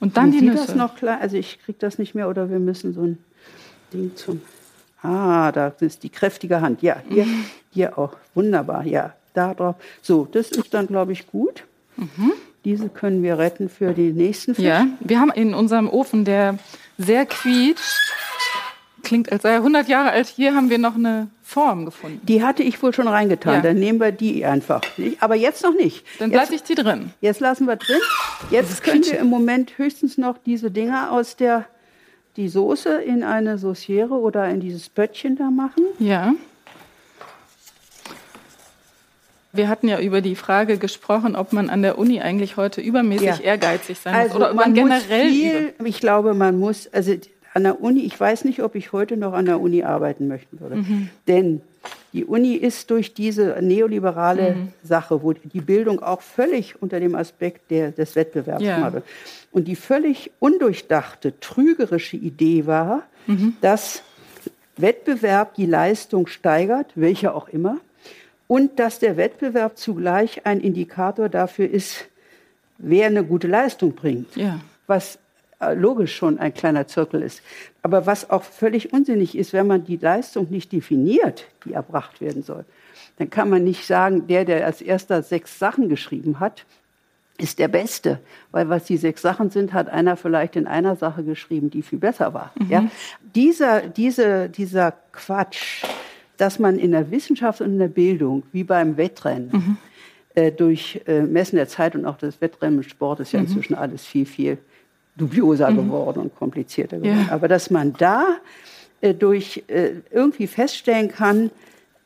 und dann Sind die Nüsse. das noch klar? Also ich kriege das nicht mehr oder wir müssen so ein Ding zum. Ah, da ist die kräftige Hand. Ja, hier, hier auch. Wunderbar. Ja, da drauf. So, das ist dann, glaube ich, gut. Diese können wir retten für den nächsten Fisch. Mhm. Ja, wir haben in unserem Ofen, der sehr quietscht, klingt als sei er 100 Jahre alt, hier haben wir noch eine Form gefunden. Die hatte ich wohl schon reingetan. Ja. Dann nehmen wir die einfach. Aber jetzt noch nicht. Dann lasse ich die drin. jetzt lassen wir drin. Jetzt können wir im Moment höchstens noch diese Dinger aus der die Soße in eine Sauciere oder in dieses Böttchen da machen. Ja. Wir hatten ja über die Frage gesprochen, ob man an der Uni eigentlich heute übermäßig Ja. ehrgeizig sein muss Also oder ob man man muss generell viel, ich glaube, man muss, also an der Uni, ich weiß nicht, ob ich heute noch an der Uni arbeiten möchten würde. Mhm. Denn die Uni ist durch diese neoliberale Mhm. Sache, wo die Bildung auch völlig unter dem Aspekt der, des Wettbewerbs Ja. wird. Und die völlig undurchdachte, trügerische Idee war, Mhm. dass Wettbewerb die Leistung steigert, welche auch immer, und dass der Wettbewerb zugleich ein Indikator dafür ist, wer eine gute Leistung bringt. Ja. Was äh, logisch schon ein kleiner Zirkel ist. Aber was auch völlig unsinnig ist, wenn man die Leistung nicht definiert, die erbracht werden soll, dann kann man nicht sagen, der, der als erster sechs Sachen geschrieben hat, ist der Beste. Weil was die sechs Sachen sind, hat einer vielleicht in einer Sache geschrieben, die viel besser war. Ja? Dieser, diese, dieser Quatsch, dass man in der Wissenschaft und in der Bildung, wie beim Wettrennen, äh, durch äh, Messen der Zeit und auch das Wettrennen im Sport ist ja inzwischen alles viel, viel dubioser geworden und komplizierter geworden. Ja. Aber dass man da äh, durch irgendwie feststellen kann,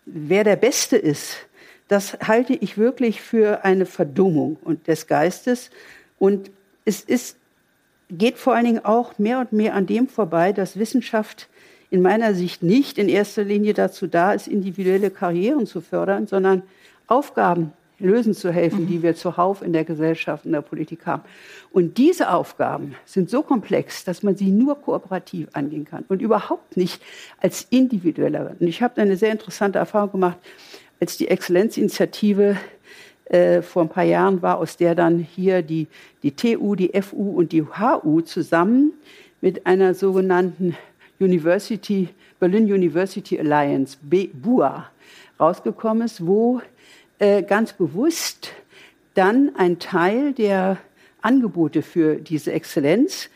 wer der Beste ist, das halte ich wirklich für eine Verdummung und des Geistes. Und es ist, geht vor allen Dingen auch mehr und mehr an dem vorbei, dass Wissenschaft in meiner Sicht nicht in erster Linie dazu da ist, individuelle Karrieren zu fördern, sondern Aufgaben lösen zu helfen, die wir zuhauf in der Gesellschaft, in der Politik haben. Und diese Aufgaben sind so komplex, dass man sie nur kooperativ angehen kann und überhaupt nicht als individueller. Und ich habe eine sehr interessante Erfahrung gemacht, als die Exzellenzinitiative äh, vor ein paar Jahren war, aus der dann hier die, die TU, die FU und die HU zusammen mit einer sogenannten University, Berlin University Alliance, BUA, rausgekommen ist, wo äh, ganz bewusst dann ein Teil der Angebote für diese Exzellenz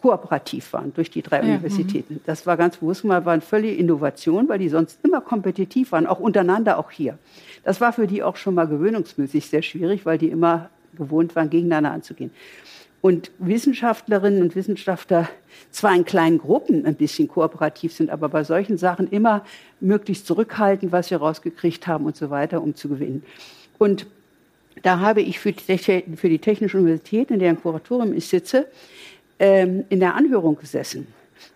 kooperativ waren durch die drei ja, Universitäten. Mhm. Das war ganz bewusst mal war eine völlige Innovation, weil die sonst immer kompetitiv waren, auch untereinander, auch hier. Das war für die auch schon mal gewöhnungsmäßig sehr schwierig, weil die immer gewohnt waren, gegeneinander anzugehen. Und Wissenschaftlerinnen und Wissenschaftler zwar in kleinen Gruppen ein bisschen kooperativ sind, aber bei solchen Sachen immer möglichst zurückhalten, was wir rausgekriegt haben und so weiter, um zu gewinnen. Und da habe ich für die, Technische Universität, in deren Kuratorium ich sitze, ähm, in der Anhörung gesessen.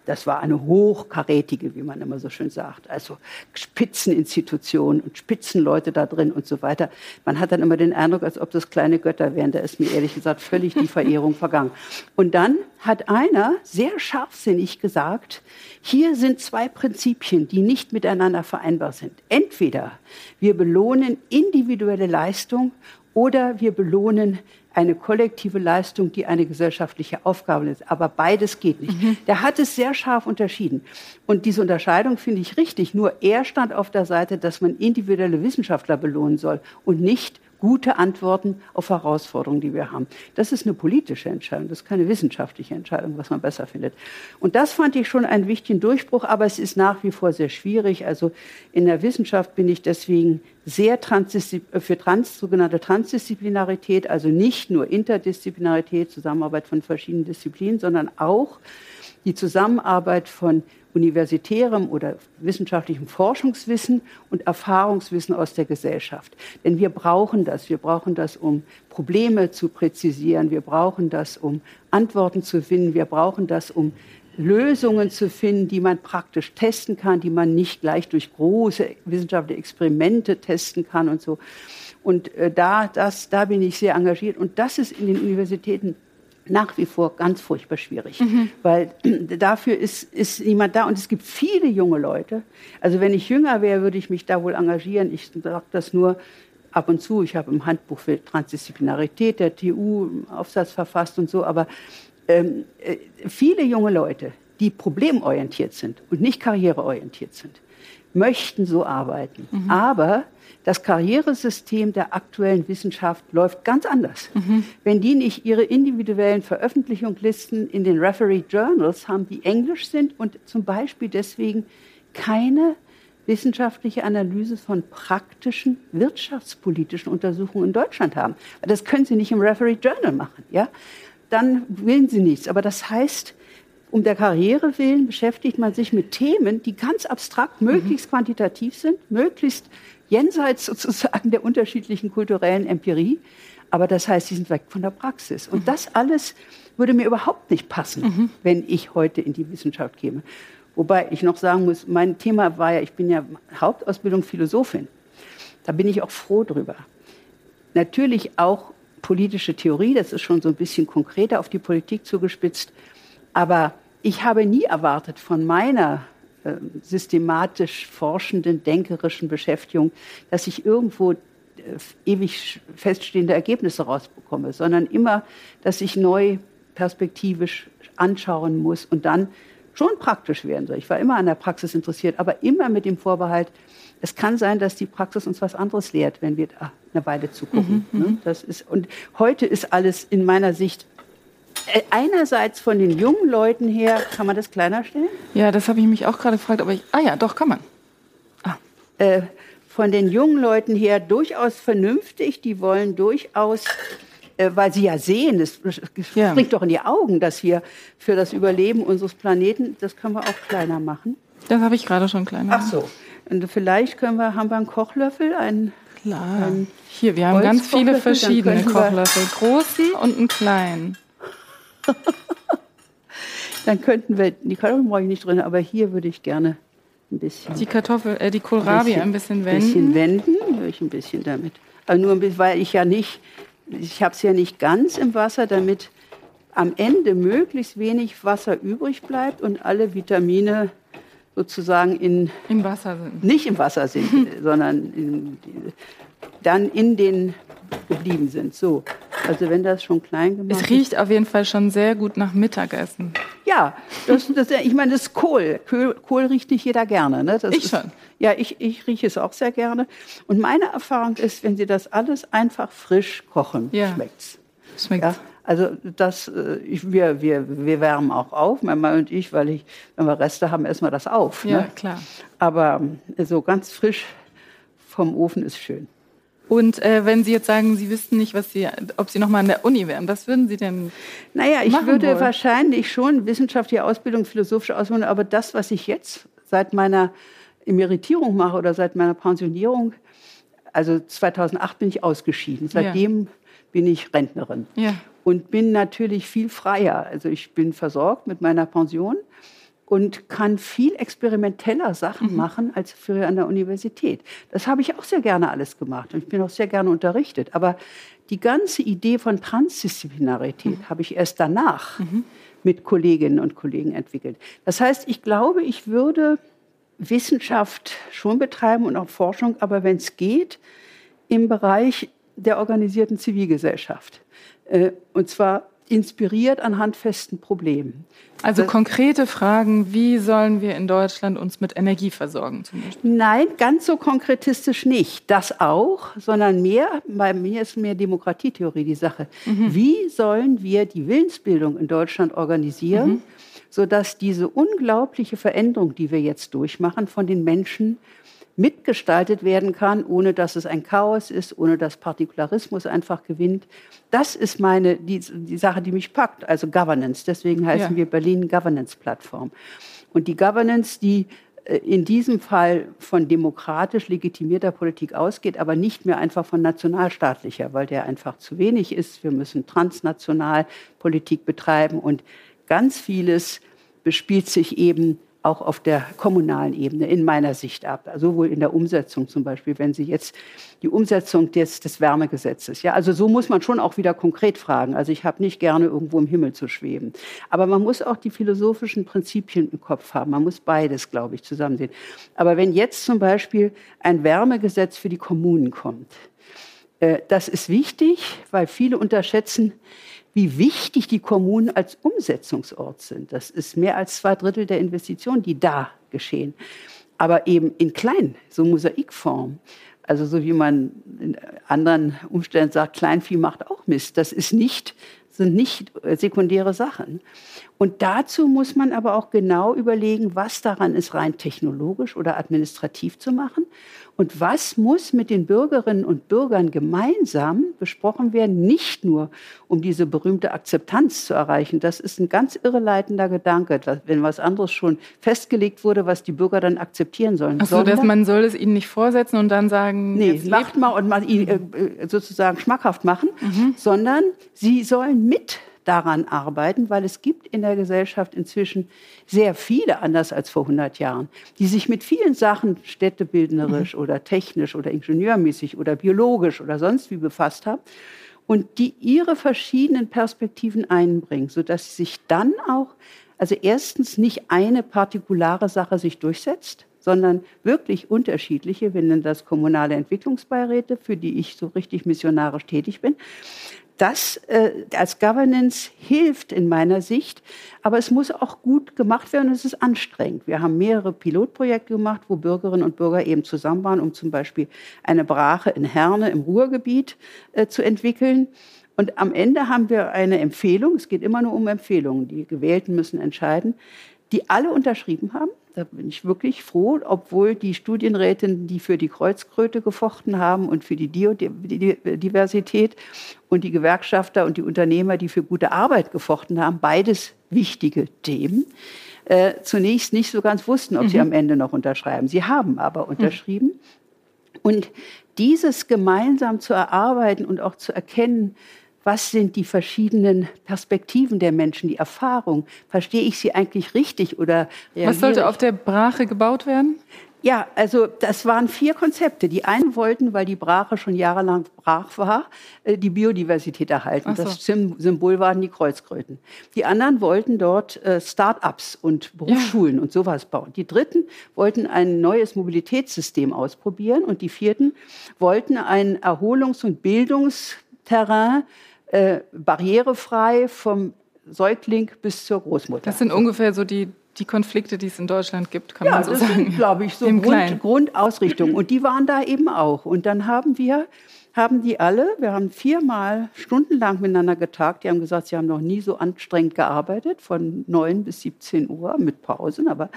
Das war eine hochkarätige, wie man immer so schön sagt, also Spitzeninstitutionen und Spitzenleute da drin und so weiter. Man hat dann immer den Eindruck, als ob das kleine Götter wären. Da ist mir ehrlich gesagt völlig die Verehrung vergangen. Und dann hat einer sehr scharfsinnig gesagt, hier sind zwei Prinzipien, die nicht miteinander vereinbar sind. Entweder wir belohnen individuelle Leistung oder wir belohnen eine kollektive Leistung, die eine gesellschaftliche Aufgabe ist. Aber beides geht nicht. Mhm. Der hat es sehr scharf unterschieden. Und diese Unterscheidung finde ich richtig. Nur er stand auf der Seite, dass man individuelle Wissenschaftler belohnen soll und nicht gute Antworten auf Herausforderungen, die wir haben. Das ist eine politische Entscheidung, das ist keine wissenschaftliche Entscheidung, was man besser findet. Und das fand ich schon einen wichtigen Durchbruch, aber es ist nach wie vor sehr schwierig. Also in der Wissenschaft bin ich deswegen sehr für trans, sogenannte Transdisziplinarität, also nicht nur Interdisziplinarität, Zusammenarbeit von verschiedenen Disziplinen, sondern auch die Zusammenarbeit von universitärem oder wissenschaftlichem Forschungswissen und Erfahrungswissen aus der Gesellschaft. Denn wir brauchen das. Wir brauchen das, um Probleme zu präzisieren. Wir brauchen das, um Antworten zu finden. Wir brauchen das, um Lösungen zu finden, die man praktisch testen kann, die man nicht gleich durch große wissenschaftliche Experimente testen kann und so. Und äh, da, das, da bin ich sehr engagiert. Und das ist in den Universitäten nach wie vor ganz furchtbar schwierig, mhm. weil dafür ist, ist niemand da und es gibt viele junge Leute. Also wenn ich jünger wäre, würde ich mich da wohl engagieren. Ich sage das nur ab und zu. Ich habe im Handbuch für Transdisziplinarität der TU einen Aufsatz verfasst und so, aber ähm, äh, viele junge Leute, die problemorientiert sind und nicht karriereorientiert sind, möchten so arbeiten. Mhm. Aber das Karrieresystem der aktuellen Wissenschaft läuft ganz anders. Mhm. Wenn die nicht ihre individuellen Veröffentlichungslisten in den Referee Journals haben, die englisch sind und zum Beispiel deswegen keine wissenschaftliche Analyse von praktischen wirtschaftspolitischen Untersuchungen in Deutschland haben. Das können sie nicht im Referee Journal machen. Ja? Dann wählen sie nichts. Aber das heißt, um der Karriere willen beschäftigt man sich mit Themen, die ganz abstrakt, möglichst mhm. quantitativ sind, möglichst jenseits sozusagen der unterschiedlichen kulturellen Empirie. Aber das heißt, sie sind weg von der Praxis. Und mhm. das alles würde mir überhaupt nicht passen, mhm. wenn ich heute in die Wissenschaft käme. Wobei ich noch sagen muss, mein Thema war ja, ich bin ja Hauptausbildung Philosophin. Da bin ich auch froh drüber. Natürlich auch politische Theorie, das ist schon so ein bisschen konkreter auf die Politik zugespitzt. Aber ich habe nie erwartet von meiner äh, systematisch forschenden, denkerischen Beschäftigung, dass ich irgendwo äh, ewig feststehende Ergebnisse rausbekomme, sondern immer, dass ich neu perspektivisch anschauen muss und dann schon praktisch werden soll. Ich war immer an der Praxis interessiert, aber immer mit dem Vorbehalt, es kann sein, dass die Praxis uns was anderes lehrt, wenn wir da eine Weile zugucken. Mhm, ne? Mhm. Das ist, und heute ist alles in meiner Sicht einerseits von den jungen Leuten her, kann man das kleiner stellen? Ja, das habe ich mich auch gerade gefragt, aber ich, ah ja, doch, kann man. Ah. Äh, von den jungen Leuten her durchaus vernünftig, die wollen durchaus äh, weil sie ja sehen, es ja. springt doch in die Augen, dass wir für das Überleben unseres Planeten, das können wir auch kleiner machen. Das habe ich gerade schon kleiner. Ach so. Und vielleicht können wir, haben wir einen Kochlöffel, einen Klar. Hier, wir haben ganz viele verschiedene Kochlöffel, großen und einen kleinen. Dann könnten wir, die Kartoffeln brauche ich nicht drin, aber hier würde ich gerne ein bisschen. Die Kartoffel, äh, die Kohlrabi ein bisschen, ein bisschen wenden. Ein bisschen wenden, würde ich ein bisschen damit. Aber nur ein bisschen, weil ich ja nicht, ich habe es ja nicht ganz im Wasser, damit am Ende möglichst wenig Wasser übrig bleibt und alle Vitamine sozusagen in im Wasser sind. Nicht im Wasser sind, sondern in, dann in den geblieben sind. So, also wenn das schon klein gemacht ist. Es riecht auf jeden Fall schon sehr gut nach Mittagessen. Ja, das, das, ich meine, das ist Kohl. Kohl. Kohl riecht nicht jeder gerne. Ne? Das ich ist, schon. Ja, ich, ich rieche es auch sehr gerne. Und meine Erfahrung ist, wenn Sie das alles einfach frisch kochen, ja. schmeckt's. Schmeckt. Ja? Also das, äh, ich, wir, wir, wir wärmen auch auf, mein Mann und ich, weil ich, wenn wir Reste haben, essen wir das auf. Ja, ne? klar. Aber äh, so ganz frisch vom Ofen ist schön. Und äh, wenn Sie jetzt sagen, Sie wüssten nicht, was Sie, ob Sie noch mal an der Uni wären, was würden Sie denn? Naja, ich würde wollen? wahrscheinlich schon wissenschaftliche Ausbildung, philosophische Ausbildung, aber das, was ich jetzt seit meiner Emeritierung mache oder seit meiner Pensionierung, also 2008 bin ich ausgeschieden. Seitdem bin ich Rentnerin Ja. und bin natürlich viel freier. Also ich bin versorgt mit meiner Pension und kann viel experimenteller Sachen machen als früher an der Universität. Das habe ich auch sehr gerne alles gemacht und ich bin auch sehr gerne unterrichtet. Aber die ganze Idee von Transdisziplinarität habe ich erst danach mit Kolleginnen und Kollegen entwickelt. Das heißt, ich glaube, ich würde Wissenschaft schon betreiben und auch Forschung, aber wenn es geht, im Bereich der organisierten Zivilgesellschaft. Äh, Und zwar inspiriert an handfesten Problemen. Also konkrete Fragen, wie sollen wir in Deutschland uns mit Energie versorgen zum Beispiel? Nein, ganz so konkretistisch nicht. Das auch, sondern mehr, bei mir ist mehr Demokratietheorie die Sache. Wie sollen wir die Willensbildung in Deutschland organisieren, sodass diese unglaubliche Veränderung, die wir jetzt durchmachen, von den Menschen mitgestaltet werden kann, ohne dass es ein Chaos ist, ohne dass Partikularismus einfach gewinnt. Das ist meine, die, die Sache, die mich packt, also Governance. Deswegen heißen Ja. wir Berlin Governance Plattform. Und die Governance, die äh, in diesem Fall von demokratisch legitimierter Politik ausgeht, aber nicht mehr einfach von nationalstaatlicher, weil der einfach zu wenig ist. Wir müssen transnational Politik betreiben und ganz vieles bespielt sich eben auch auf der kommunalen Ebene in meiner Sicht ab. Sowohl in der Umsetzung zum Beispiel, wenn Sie jetzt die Umsetzung des, des Wärmegesetzes, ja, also so muss man schon auch wieder konkret fragen. Also ich habe nicht gerne irgendwo im Himmel zu schweben. Aber man muss auch die philosophischen Prinzipien im Kopf haben. Man muss beides, glaube ich, zusammen sehen. Aber wenn jetzt zum Beispiel ein Wärmegesetz für die Kommunen kommt, äh, das ist wichtig, weil viele unterschätzen, wie wichtig die Kommunen als Umsetzungsort sind. Das ist mehr als zwei Drittel der Investitionen, die da geschehen. Aber eben in klein, so Mosaikform. Also so wie man in anderen Umständen sagt, Kleinvieh macht auch Mist. Das ist nicht, sind nicht sekundäre Sachen. Und dazu muss man aber auch genau überlegen, was daran ist rein technologisch oder administrativ zu machen und was muss mit den Bürgerinnen und Bürgern gemeinsam besprochen werden, nicht nur um diese berühmte Akzeptanz zu erreichen. Das ist ein ganz irreleitender Gedanke, wenn was anderes schon festgelegt wurde, was die Bürger dann akzeptieren sollen. Ach so, dass man soll es ihnen nicht vorsetzen und dann sagen, Nee, jetzt macht mal und mal äh, äh, sozusagen schmackhaft machen, sondern sie sollen mit daran arbeiten, weil es gibt in der Gesellschaft inzwischen sehr viele, anders als vor 100 Jahren, die sich mit vielen Sachen städtebildnerisch oder technisch oder ingenieurmäßig oder biologisch oder sonst wie befasst haben und die ihre verschiedenen Perspektiven einbringen, sodass sie sich dann auch, also erstens nicht eine partikulare Sache sich durchsetzt, sondern wirklich unterschiedliche, wir nennen das kommunale Entwicklungsbeiräte, für die ich so richtig missionarisch tätig bin. Das äh, als Governance hilft in meiner Sicht, aber es muss auch gut gemacht werden und es ist anstrengend. Wir haben mehrere Pilotprojekte gemacht, wo Bürgerinnen und Bürger eben zusammen waren, um zum Beispiel eine Brache in Herne im Ruhrgebiet äh, zu entwickeln. Und am Ende haben wir eine Empfehlung, es geht immer nur um Empfehlungen, die Gewählten müssen entscheiden, die alle unterschrieben haben. Da bin ich wirklich froh, obwohl die Studienrätinnen, die für die Kreuzkröte gefochten haben und für die Biodiversität und die Gewerkschafter und die Unternehmer, die für gute Arbeit gefochten haben, beides wichtige Themen, äh, zunächst nicht so ganz wussten, ob sie am Ende noch unterschreiben. Sie haben aber unterschrieben. Und dieses gemeinsam zu erarbeiten und auch zu erkennen, was sind die verschiedenen Perspektiven der Menschen, die Erfahrung, verstehe ich sie eigentlich richtig oder Was sollte auf der Brache gebaut werden? ja, also das waren vier Konzepte. Die einen wollten, weil die Brache schon jahrelang brach war, äh, die Biodiversität erhalten. So. Das Sym- Symbol waren die Kreuzkröten. Die anderen wollten dort äh, Start-ups und Berufsschulen und sowas bauen. Die dritten wollten ein neues Mobilitätssystem ausprobieren und die vierten wollten ein Erholungs- und Bildungsterrain äh, barrierefrei vom Säugling bis zur Großmutter. Das sind ungefähr so die die Konflikte, die es in Deutschland gibt, kann ja, man so das sagen. Sind, glaube ich, so Grund, Grundausrichtungen. Und die waren da eben auch. Und dann haben wir, haben die alle, wir haben viermal stundenlang miteinander getagt. Die haben gesagt, sie haben noch nie so anstrengend gearbeitet, von 9 bis 17 Uhr mit Pausen. Aber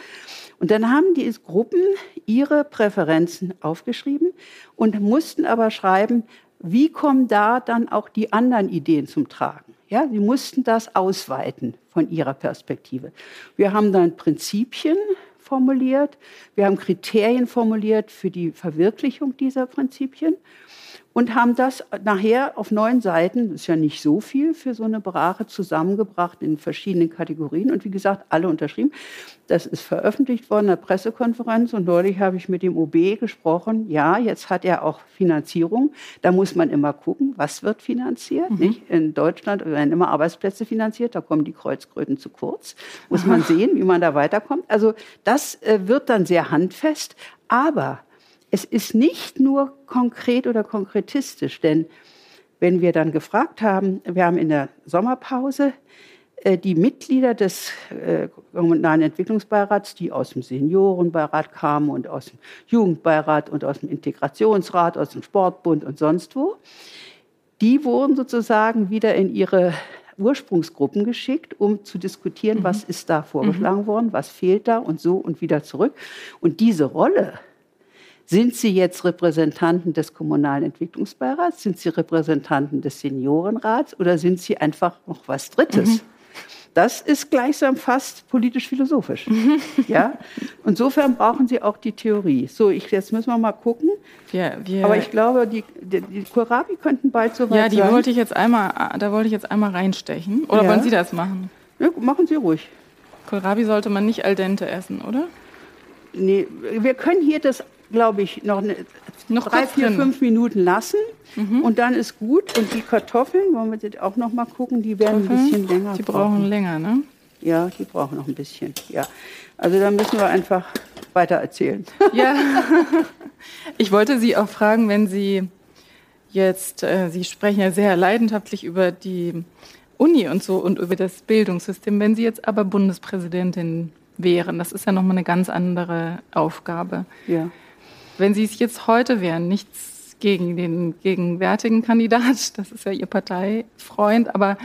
und dann haben die Gruppen ihre Präferenzen aufgeschrieben und mussten aber schreiben, wie kommen da dann auch die anderen Ideen zum Tragen. Ja, sie mussten das ausweiten von ihrer Perspektive. Wir haben dann Prinzipien formuliert, wir haben Kriterien formuliert für die Verwirklichung dieser Prinzipien und haben das nachher auf neun Seiten, das ist ja nicht so viel für so eine Brache, zusammengebracht in verschiedenen Kategorien und wie gesagt, alle unterschrieben. Das ist veröffentlicht worden in der Pressekonferenz und neulich habe ich mit dem OB gesprochen. Ja, jetzt hat er auch Finanzierung. Da muss man immer gucken, was wird finanziert. Mhm. Nicht? In Deutschland werden immer Arbeitsplätze finanziert, da kommen die Kreuzkröten zu kurz. Muss man sehen, wie man da weiterkommt. Also das äh, wird dann sehr handfest, aber es ist nicht nur konkret oder konkretistisch, denn wenn wir dann gefragt haben, wir haben in der Sommerpause äh, die Mitglieder des äh, Kommunalen Entwicklungsbeirats, die aus dem Seniorenbeirat kamen und aus dem Jugendbeirat und aus dem Integrationsrat, aus dem Sportbund und sonst wo, die wurden sozusagen wieder in ihre Ursprungsgruppen geschickt, um zu diskutieren, mhm. was ist da vorgeschlagen mhm. worden, was fehlt da und so und wieder zurück. Und diese Rolle sind Sie jetzt Repräsentanten des Kommunalen Entwicklungsbeirats? Sind Sie Repräsentanten des Seniorenrats oder sind Sie einfach noch was Drittes? Mhm. Das ist gleichsam fast politisch-philosophisch. Mhm. Ja? Insofern brauchen Sie auch die Theorie. So, ich, jetzt müssen wir mal gucken. Wir, wir Aber ich glaube, die, die, die Kohlrabi könnten bald so weit Ja, die sein. wollte ich jetzt einmal, da wollte ich jetzt einmal reinstechen. Oder ja. wollen Sie das machen? Ja, machen Sie ruhig. Kohlrabi sollte man nicht al dente essen, oder? Nee, wir können hier das glaube ich, noch, eine, noch drei, vier, drin. fünf Minuten lassen. Mhm. Und dann ist gut. Und die Kartoffeln, wollen wir jetzt auch noch mal gucken, die werden ein bisschen länger Die brauchen, brauchen länger, ne? Ja, die brauchen noch ein bisschen, ja. Also da müssen wir einfach weiter erzählen. Ja, ich wollte Sie auch fragen, wenn Sie jetzt, äh, Sie sprechen ja sehr leidenschaftlich über die Uni und so und über das Bildungssystem. Wenn Sie jetzt aber Bundespräsidentin wären, das ist ja nochmal eine ganz andere Aufgabe. Ja wenn Sie es jetzt heute wären, nichts gegen den gegenwärtigen Kandidat, das ist ja Ihr Parteifreund, aber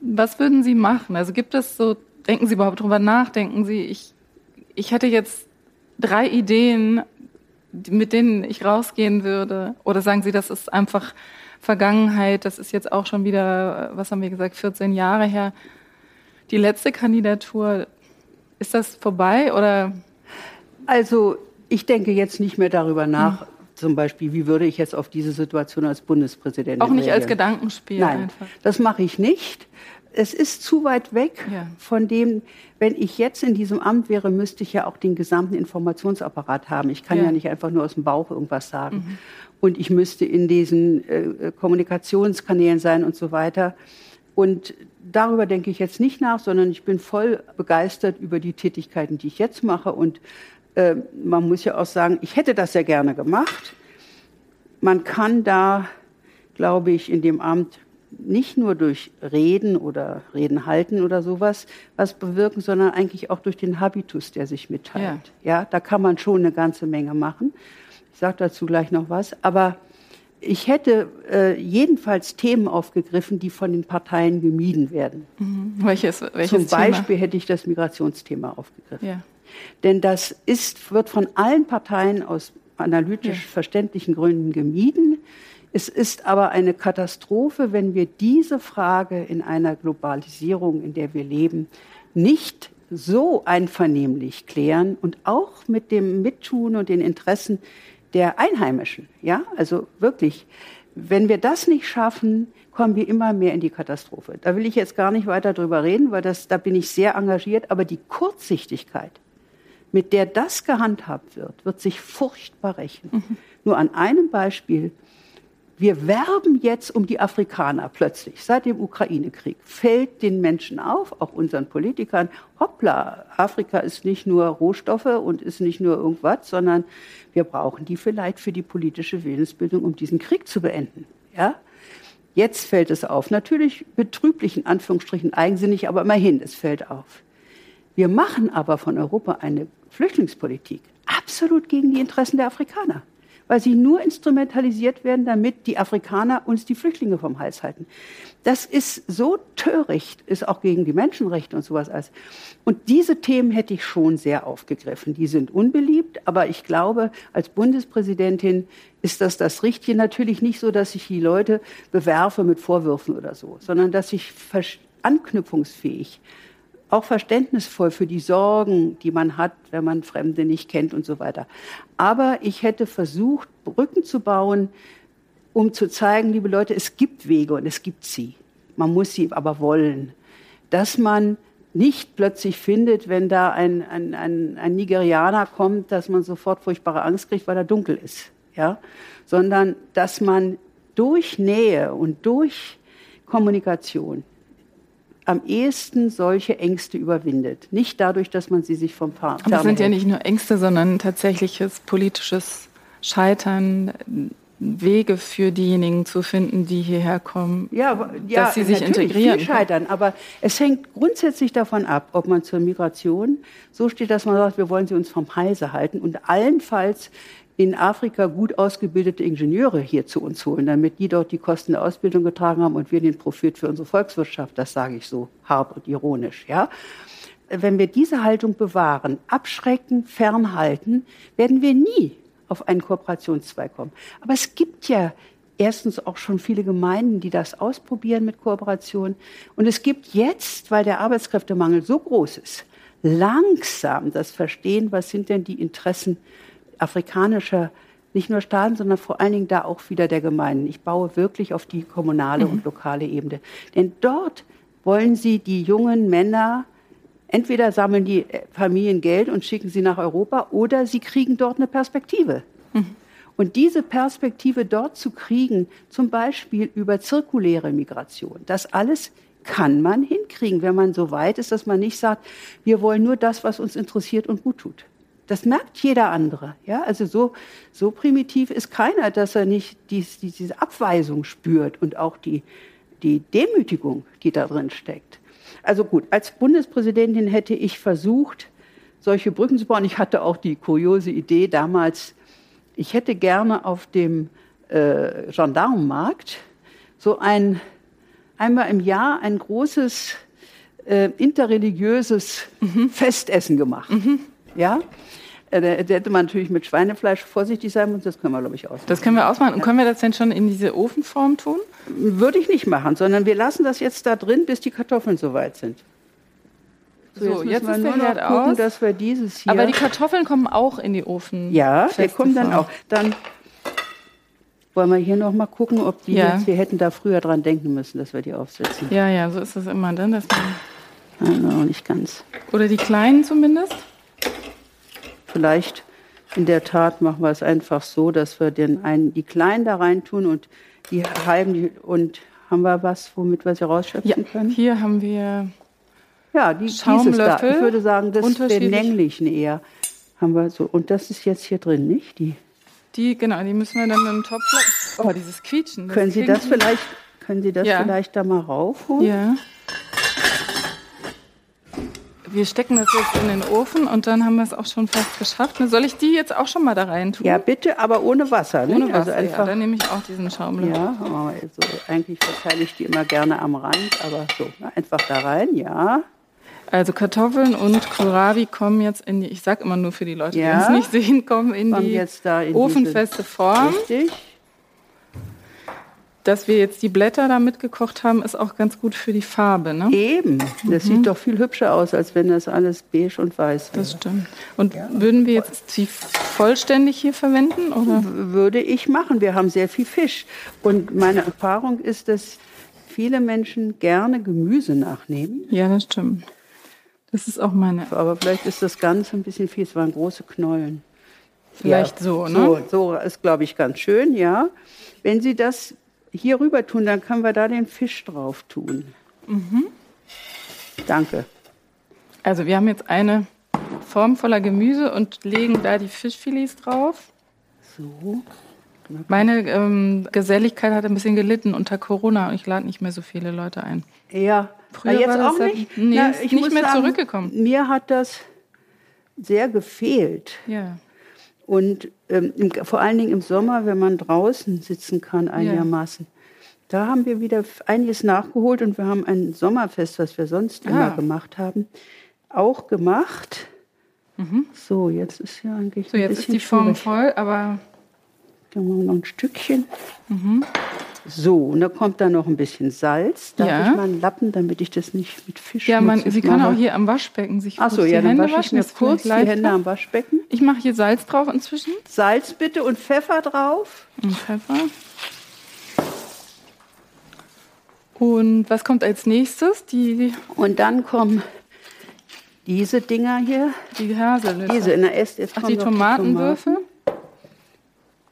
was würden Sie machen? Also gibt es so, denken Sie überhaupt drüber nach, denken Sie, ich, ich hätte jetzt drei Ideen, mit denen ich rausgehen würde? Oder sagen Sie, das ist einfach Vergangenheit, das ist jetzt auch schon wieder, was haben wir gesagt, 14 Jahre her. Die letzte Kandidatur, ist das vorbei oder? Also ich denke jetzt nicht mehr darüber nach, hm. zum Beispiel, wie würde ich jetzt auf diese Situation als Bundespräsidentin Auch nicht reagieren. als Gedankenspiel Nein, einfach. das mache ich nicht. Es ist zu weit weg ja. von dem, wenn ich jetzt in diesem Amt wäre, müsste ich ja auch den gesamten Informationsapparat haben. Ich kann ja, ja nicht einfach nur aus dem Bauch irgendwas sagen. Mhm. Und ich müsste in diesen äh, Kommunikationskanälen sein und so weiter. Und darüber denke ich jetzt nicht nach, sondern ich bin voll begeistert über die Tätigkeiten, die ich jetzt mache und äh, man muss ja auch sagen, ich hätte das ja gerne gemacht. Man kann da, glaube ich, in dem Amt nicht nur durch Reden oder Reden halten oder sowas was bewirken, sondern eigentlich auch durch den Habitus, der sich mitteilt. Ja, ja da kann man schon eine ganze Menge machen. Ich sage dazu gleich noch was. Aber ich hätte äh, jedenfalls Themen aufgegriffen, die von den Parteien gemieden werden. Mhm. Welches, welches Zum Beispiel Thema? hätte ich das Migrationsthema aufgegriffen. Ja. Denn das ist, wird von allen Parteien aus analytisch verständlichen Gründen gemieden. Es ist aber eine Katastrophe, wenn wir diese Frage in einer Globalisierung, in der wir leben, nicht so einvernehmlich klären und auch mit dem Mittun und den Interessen der Einheimischen. Ja, also wirklich, wenn wir das nicht schaffen, kommen wir immer mehr in die Katastrophe. Da will ich jetzt gar nicht weiter drüber reden, weil das, da bin ich sehr engagiert. Aber die Kurzsichtigkeit, mit der das gehandhabt wird, wird sich furchtbar rächen. Mhm. Nur an einem Beispiel. Wir werben jetzt um die Afrikaner plötzlich. Seit dem Ukraine-Krieg fällt den Menschen auf, auch unseren Politikern, hoppla, Afrika ist nicht nur Rohstoffe und ist nicht nur irgendwas, sondern wir brauchen die vielleicht für die politische Willensbildung, um diesen Krieg zu beenden. Ja? Jetzt fällt es auf. Natürlich betrüblich in Anführungsstrichen eigensinnig, aber immerhin, es fällt auf. Wir machen aber von Europa eine Flüchtlingspolitik absolut gegen die Interessen der Afrikaner weil sie nur instrumentalisiert werden, damit die Afrikaner uns die Flüchtlinge vom Hals halten. Das ist so töricht, ist auch gegen die Menschenrechte und sowas alles. Und diese Themen hätte ich schon sehr aufgegriffen. Die sind unbeliebt, aber ich glaube, als Bundespräsidentin ist das das Richtige. Natürlich nicht so, dass ich die Leute bewerfe mit Vorwürfen oder so, sondern dass ich anknüpfungsfähig auch verständnisvoll für die Sorgen, die man hat, wenn man Fremde nicht kennt und so weiter. Aber ich hätte versucht, Brücken zu bauen, um zu zeigen, liebe Leute, es gibt Wege und es gibt sie. Man muss sie aber wollen. Dass man nicht plötzlich findet, wenn da ein, ein, ein, ein Nigerianer kommt, dass man sofort furchtbare Angst kriegt, weil er dunkel ist. Ja? Sondern dass man durch Nähe und durch Kommunikation am ehesten solche Ängste überwindet. Nicht dadurch, dass man sie sich vom Paar. Aber es sind ja nicht nur Ängste, sondern tatsächliches politisches Scheitern, Wege für diejenigen zu finden, die hierher kommen, ja, ja, dass sie sich integrieren. Viel scheitern, aber es hängt grundsätzlich davon ab, ob man zur Migration so steht, dass man sagt, wir wollen sie uns vom Halse halten und allenfalls in Afrika gut ausgebildete Ingenieure hier zu uns holen, damit die dort die Kosten der Ausbildung getragen haben und wir den Profit für unsere Volkswirtschaft, das sage ich so hart und ironisch, ja. Wenn wir diese Haltung bewahren, abschrecken, fernhalten, werden wir nie auf einen Kooperationszweig kommen. Aber es gibt ja erstens auch schon viele Gemeinden, die das ausprobieren mit Kooperation. Und es gibt jetzt, weil der Arbeitskräftemangel so groß ist, langsam das Verstehen, was sind denn die Interessen afrikanischer, nicht nur Staaten, sondern vor allen Dingen da auch wieder der Gemeinden. Ich baue wirklich auf die kommunale mhm. und lokale Ebene. Denn dort wollen sie die jungen Männer, entweder sammeln die Familien Geld und schicken sie nach Europa oder sie kriegen dort eine Perspektive. Mhm. Und diese Perspektive dort zu kriegen, zum Beispiel über zirkuläre Migration, das alles kann man hinkriegen, wenn man so weit ist, dass man nicht sagt, wir wollen nur das, was uns interessiert und gut tut. Das merkt jeder andere. Ja? Also so, so primitiv ist keiner, dass er nicht dies, diese Abweisung spürt und auch die, die Demütigung, die da drin steckt. Also gut, als Bundespräsidentin hätte ich versucht, solche Brücken zu bauen. Ich hatte auch die kuriose Idee damals, ich hätte gerne auf dem äh, Gendarmenmarkt so ein, einmal im Jahr ein großes äh, interreligiöses mhm. Festessen gemacht. Mhm. Ja? Äh, da hätte man natürlich mit Schweinefleisch vorsichtig sein müssen. Das können wir, glaube ich, ausmachen. Das können wir ausmachen. Und können wir das denn schon in diese Ofenform tun? Würde ich nicht machen, sondern wir lassen das jetzt da drin, bis die Kartoffeln soweit sind. So, jetzt, jetzt müssen wir nur noch gucken, aus. dass wir dieses hier. Aber die Kartoffeln kommen auch in die Ofen. Ja, die kommen dann auch. Dann wollen wir hier noch mal gucken, ob die ja. jetzt, wir hätten da früher dran denken müssen, dass wir die aufsetzen. Ja, ja, so ist es immer dann. Dass man Nein, auch nicht ganz. Oder die kleinen zumindest? Vielleicht in der Tat machen wir es einfach so, dass wir den einen, die Kleinen da rein tun und die halben die, und haben wir was, womit wir sie rausschöpfen ja, können? Hier haben wir ja die Schaumlöffel. Da. Ich würde sagen, das ist den länglichen eher haben wir so und das ist jetzt hier drin, nicht die? Die genau, die müssen wir dann mit dem Topf. Oh, dieses Quietschen. Können Sie das vielleicht können Sie das ja. vielleicht da mal raufholen? Ja wir stecken das jetzt in den Ofen und dann haben wir es auch schon fast geschafft. Soll ich die jetzt auch schon mal da rein tun? Ja, bitte, aber ohne Wasser. Ne? Ohne also Wasser, also einfach, ja, dann nehme ich auch diesen Schaumlöffel. Ja, also eigentlich verteile ich die immer gerne am Rand, aber so, einfach da rein, ja. Also Kartoffeln und Kohlrabi kommen jetzt in die, ich sag immer nur für die Leute, ja. die es nicht sehen, kommen in kommen die in ofenfeste Form. Richtig dass wir jetzt die Blätter da mitgekocht haben, ist auch ganz gut für die Farbe. Ne? Eben. Das mhm. sieht doch viel hübscher aus, als wenn das alles beige und weiß wäre. Das stimmt. Und ja. würden wir jetzt sie vollständig hier verwenden? Oder? Würde ich machen. Wir haben sehr viel Fisch. Und meine Erfahrung ist, dass viele Menschen gerne Gemüse nachnehmen. Ja, das stimmt. Das ist auch meine. Aber vielleicht ist das Ganze ein bisschen viel. Es waren große Knollen. Vielleicht ja, so, ne? So, so ist, glaube ich, ganz schön, ja. Wenn Sie das hier rüber tun, dann können wir da den Fisch drauf tun. Mhm. Danke. Also wir haben jetzt eine Form voller Gemüse und legen da die Fischfilets drauf. So. Meine ähm, Geselligkeit hat ein bisschen gelitten unter Corona und ich lade nicht mehr so viele Leute ein. Ja, Früher Na, jetzt auch nicht? Nee, Na, ich nicht muss mehr sagen, zurückgekommen. Mir hat das sehr gefehlt. Ja. Und ähm, im, vor allen Dingen im Sommer, wenn man draußen sitzen kann einigermaßen. Da haben wir wieder einiges nachgeholt und wir haben ein Sommerfest, was wir sonst immer Ah. gemacht haben, auch gemacht. So, jetzt ist ja eigentlich Mhm. So, ein jetzt ist die Form schwierig. voll, aber Dann machen wir noch ein Stückchen. So, und da kommt dann noch ein bisschen Salz. Darf Ja. ich mal einen Lappen, damit ich das nicht mit Fisch ja, man, sie kann mache? auch hier am Waschbecken sich Ach so, die ja, dann Hände wasche ich waschen. ist kurz die Hände am Waschbecken. Ich mache hier Salz drauf inzwischen Salz bitte und Pfeffer drauf. und Pfeffer. Und was kommt als nächstes? Die, Und dann kommen diese Dinger hier. die Haselnüsse. Diese in der Est. Jetzt Ach, die Tomatenwürfel.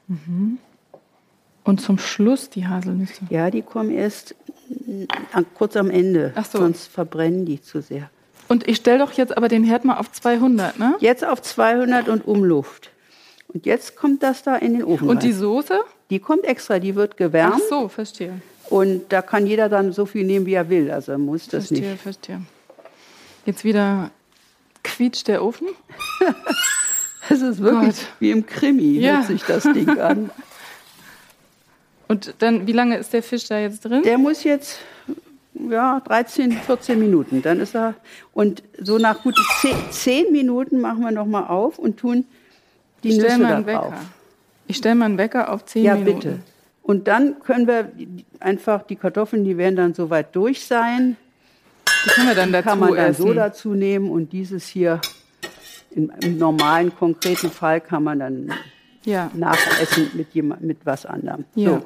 Mhm. Und zum Schluss die Haselnüsse. Ja, die kommen erst an- kurz am Ende. So. Sonst verbrennen die zu sehr. Und ich stelle doch jetzt aber den Herd mal auf 200, ne? Jetzt auf 200 und Umluft. Und jetzt kommt das da in den Ofen. Und die rein. Soße? die kommt extra, die wird gewärmt. Ach so, verstehe. Und da kann jeder dann so viel nehmen, wie er will. Also er muss das Verstehe, nicht. verstehe. Jetzt wieder quietscht der Ofen. Das ist wirklich Gott. wie im Krimi, Ja. hört sich das Ding an. Und dann, wie lange ist der Fisch da jetzt drin? Der muss jetzt ja, 13, 14 Minuten. Dann ist er. Und so nach guten 10, 10 Minuten machen wir nochmal auf und tun die ich Nüsse da drauf. Ich stelle mal einen Wecker auf 10 Ja, Minuten. bitte. Und dann können wir die- einfach die Kartoffeln, die werden dann soweit durch sein. Die können wir dann dazu kann man dann essen. so dazu nehmen und dieses hier im, im normalen, konkreten Fall kann man dann ja. nachessen mit, jemand, mit was anderem. Ja. So.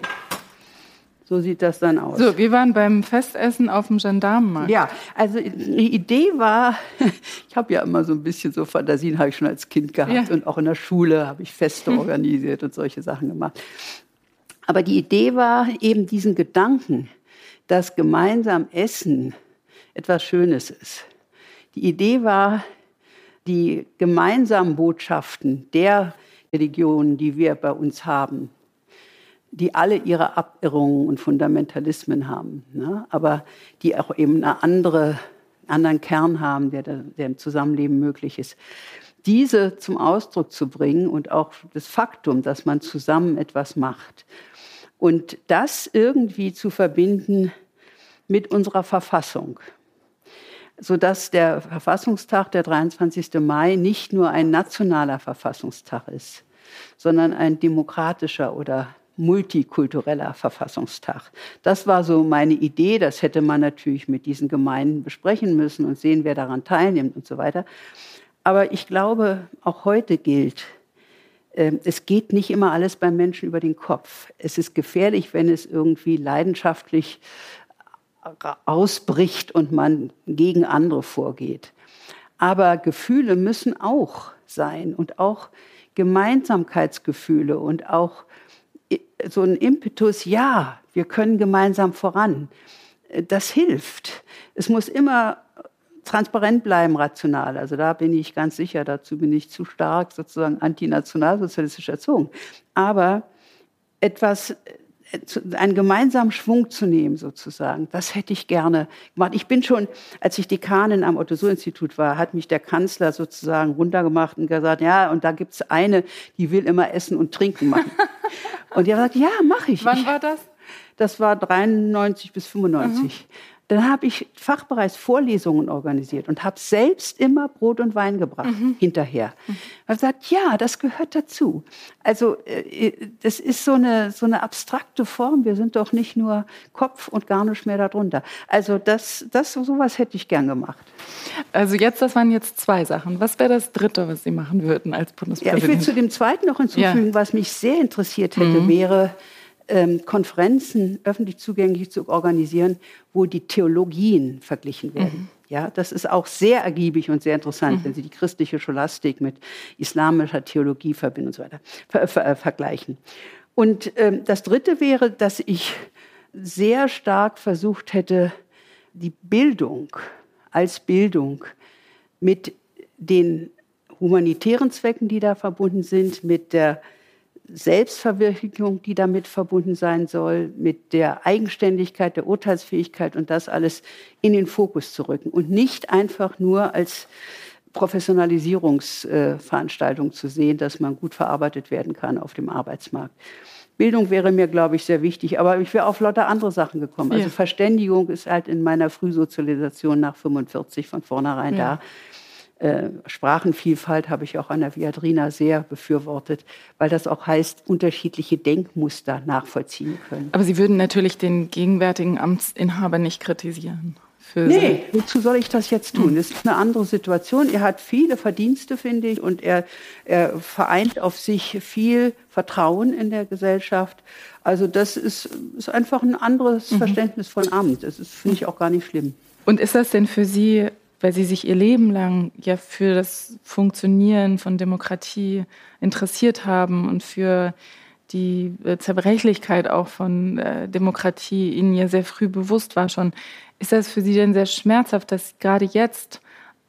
so sieht das dann aus. So, wir waren beim Festessen auf dem Gendarmenmarkt. Ja, also die Idee war, ich habe ja immer so ein bisschen so Fantasien, habe ich schon als Kind gehabt Ja. Hm. und auch in der Schule habe ich Feste organisiert und solche Sachen gemacht. Aber die Idee war eben diesen Gedanken, dass gemeinsam Essen etwas Schönes ist. Die Idee war, die gemeinsamen Botschaften der Religionen, die wir bei uns haben, die alle ihre Abirrungen und Fundamentalismen haben, ne? aber die auch eben eine andere, einen anderen Kern haben, der, der im Zusammenleben möglich ist. Diese zum Ausdruck zu bringen und auch das Faktum, dass man zusammen etwas macht und das irgendwie zu verbinden mit unserer Verfassung sodass der Verfassungstag, der 23. Mai, nicht nur ein nationaler Verfassungstag ist, sondern ein demokratischer oder multikultureller Verfassungstag. Das war so meine Idee. Das hätte man natürlich mit diesen Gemeinden besprechen müssen und sehen, wer daran teilnimmt und so weiter. Aber ich glaube, auch heute gilt, ähm, es geht nicht immer alles beim Menschen über den Kopf. Es ist gefährlich, wenn es irgendwie leidenschaftlich ausbricht und man gegen andere vorgeht. Aber Gefühle müssen auch sein und auch Gemeinsamkeitsgefühle und auch i- so ein Impetus, ja, wir können gemeinsam voran. Äh, Das hilft. Es muss immer transparent bleiben, rational. Also da bin ich ganz sicher, dazu bin ich zu stark sozusagen antinationalsozialistisch erzogen. Aber etwas, äh, einen gemeinsamen Schwung zu nehmen, sozusagen, das hätte ich gerne gemacht. Ich bin schon, als ich Dekanin am Otto-Suhr-Institut war, hat mich der Kanzler sozusagen runtergemacht und gesagt, ja, und da gibt es eine, die will immer Essen und Trinken machen. und er sagt, ja, mache ich. Wann war das? das war 93 bis 95. Dann habe ich Fachbereichsvorlesungen organisiert und habe selbst immer Brot und Wein gebracht hinterher. Ich habe gesagt, ja, das gehört dazu. Also äh, das ist so eine, so eine abstrakte Form. Wir sind doch nicht nur Kopf und gar nicht mehr darunter. Also das, das sowas hätte ich gern gemacht. Also jetzt, das waren jetzt zwei Sachen. Was wäre das dritte, was Sie machen würden als Ja, Bundespräsident? ich will zu dem zweiten noch hinzufügen, Ja. was mich sehr interessiert hätte, wäre ähm, Konferenzen öffentlich zugänglich zu organisieren, wo die Theologien verglichen werden. Ja, das ist auch sehr ergiebig und sehr interessant, wenn Sie die christliche Scholastik mit islamischer Theologie verbinden und so weiter, ver ver äh, vergleichen. Und ähm, das Dritte wäre, dass ich sehr stark versucht hätte, die Bildung als Bildung mit den humanitären Zwecken, die da verbunden sind, mit der Selbstverwirklichung, die damit verbunden sein soll, mit der Eigenständigkeit, der Urteilsfähigkeit und das alles in den Fokus zu rücken und nicht einfach nur als Professionalisierungsveranstaltung zu sehen, dass man gut verarbeitet werden kann auf dem Arbeitsmarkt. Bildung wäre mir, glaube ich, sehr wichtig, aber ich wäre auf lauter andere Sachen gekommen. Also ja. Verständigung ist halt in meiner Frühsozialisation nach 45 von vornherein ja. da. Äh, Sprachenvielfalt habe ich auch an der Viadrina sehr befürwortet, weil das auch heißt, unterschiedliche Denkmuster nachvollziehen können. Aber Sie würden natürlich den gegenwärtigen Amtsinhaber nicht kritisieren. nee, wozu soll ich das jetzt tun? Das ist eine andere Situation. Er hat viele Verdienste, finde ich, und er, er vereint auf sich viel Vertrauen in der Gesellschaft. Also das ist, ist einfach ein anderes mhm. Verständnis von Amt. Das finde ich auch gar nicht schlimm. Und ist das denn für Sie weil sie sich ihr Leben lang ja für das Funktionieren von Demokratie interessiert haben und für die äh, Zerbrechlichkeit auch von äh, Demokratie ihnen ja sehr früh bewusst war schon. Ist das für Sie denn sehr schmerzhaft, dass gerade jetzt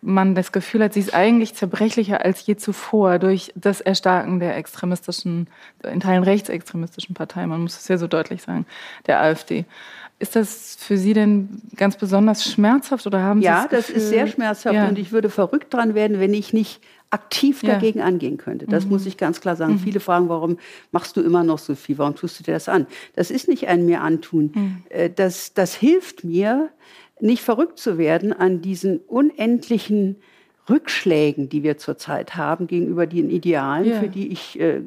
man das Gefühl hat, sie ist eigentlich zerbrechlicher als je zuvor durch das Erstarken der extremistischen, in Teilen rechtsextremistischen Partei, man muss es ja so deutlich sagen, der AfD. Ist das für Sie denn ganz besonders schmerzhaft oder haben Sie Ja, das, das ist sehr schmerzhaft ja. und ich würde verrückt dran werden, wenn ich nicht aktiv dagegen ja. angehen könnte. Das mhm. muss ich ganz klar sagen. Mhm. Viele fragen, warum machst du immer noch so viel? Warum tust du dir das an? Das ist nicht ein mir antun. Mhm. Äh, das, das hilft mir, nicht verrückt zu werden an diesen unendlichen Rückschlägen, die wir zurzeit haben gegenüber den Idealen, ja. für die ich äh,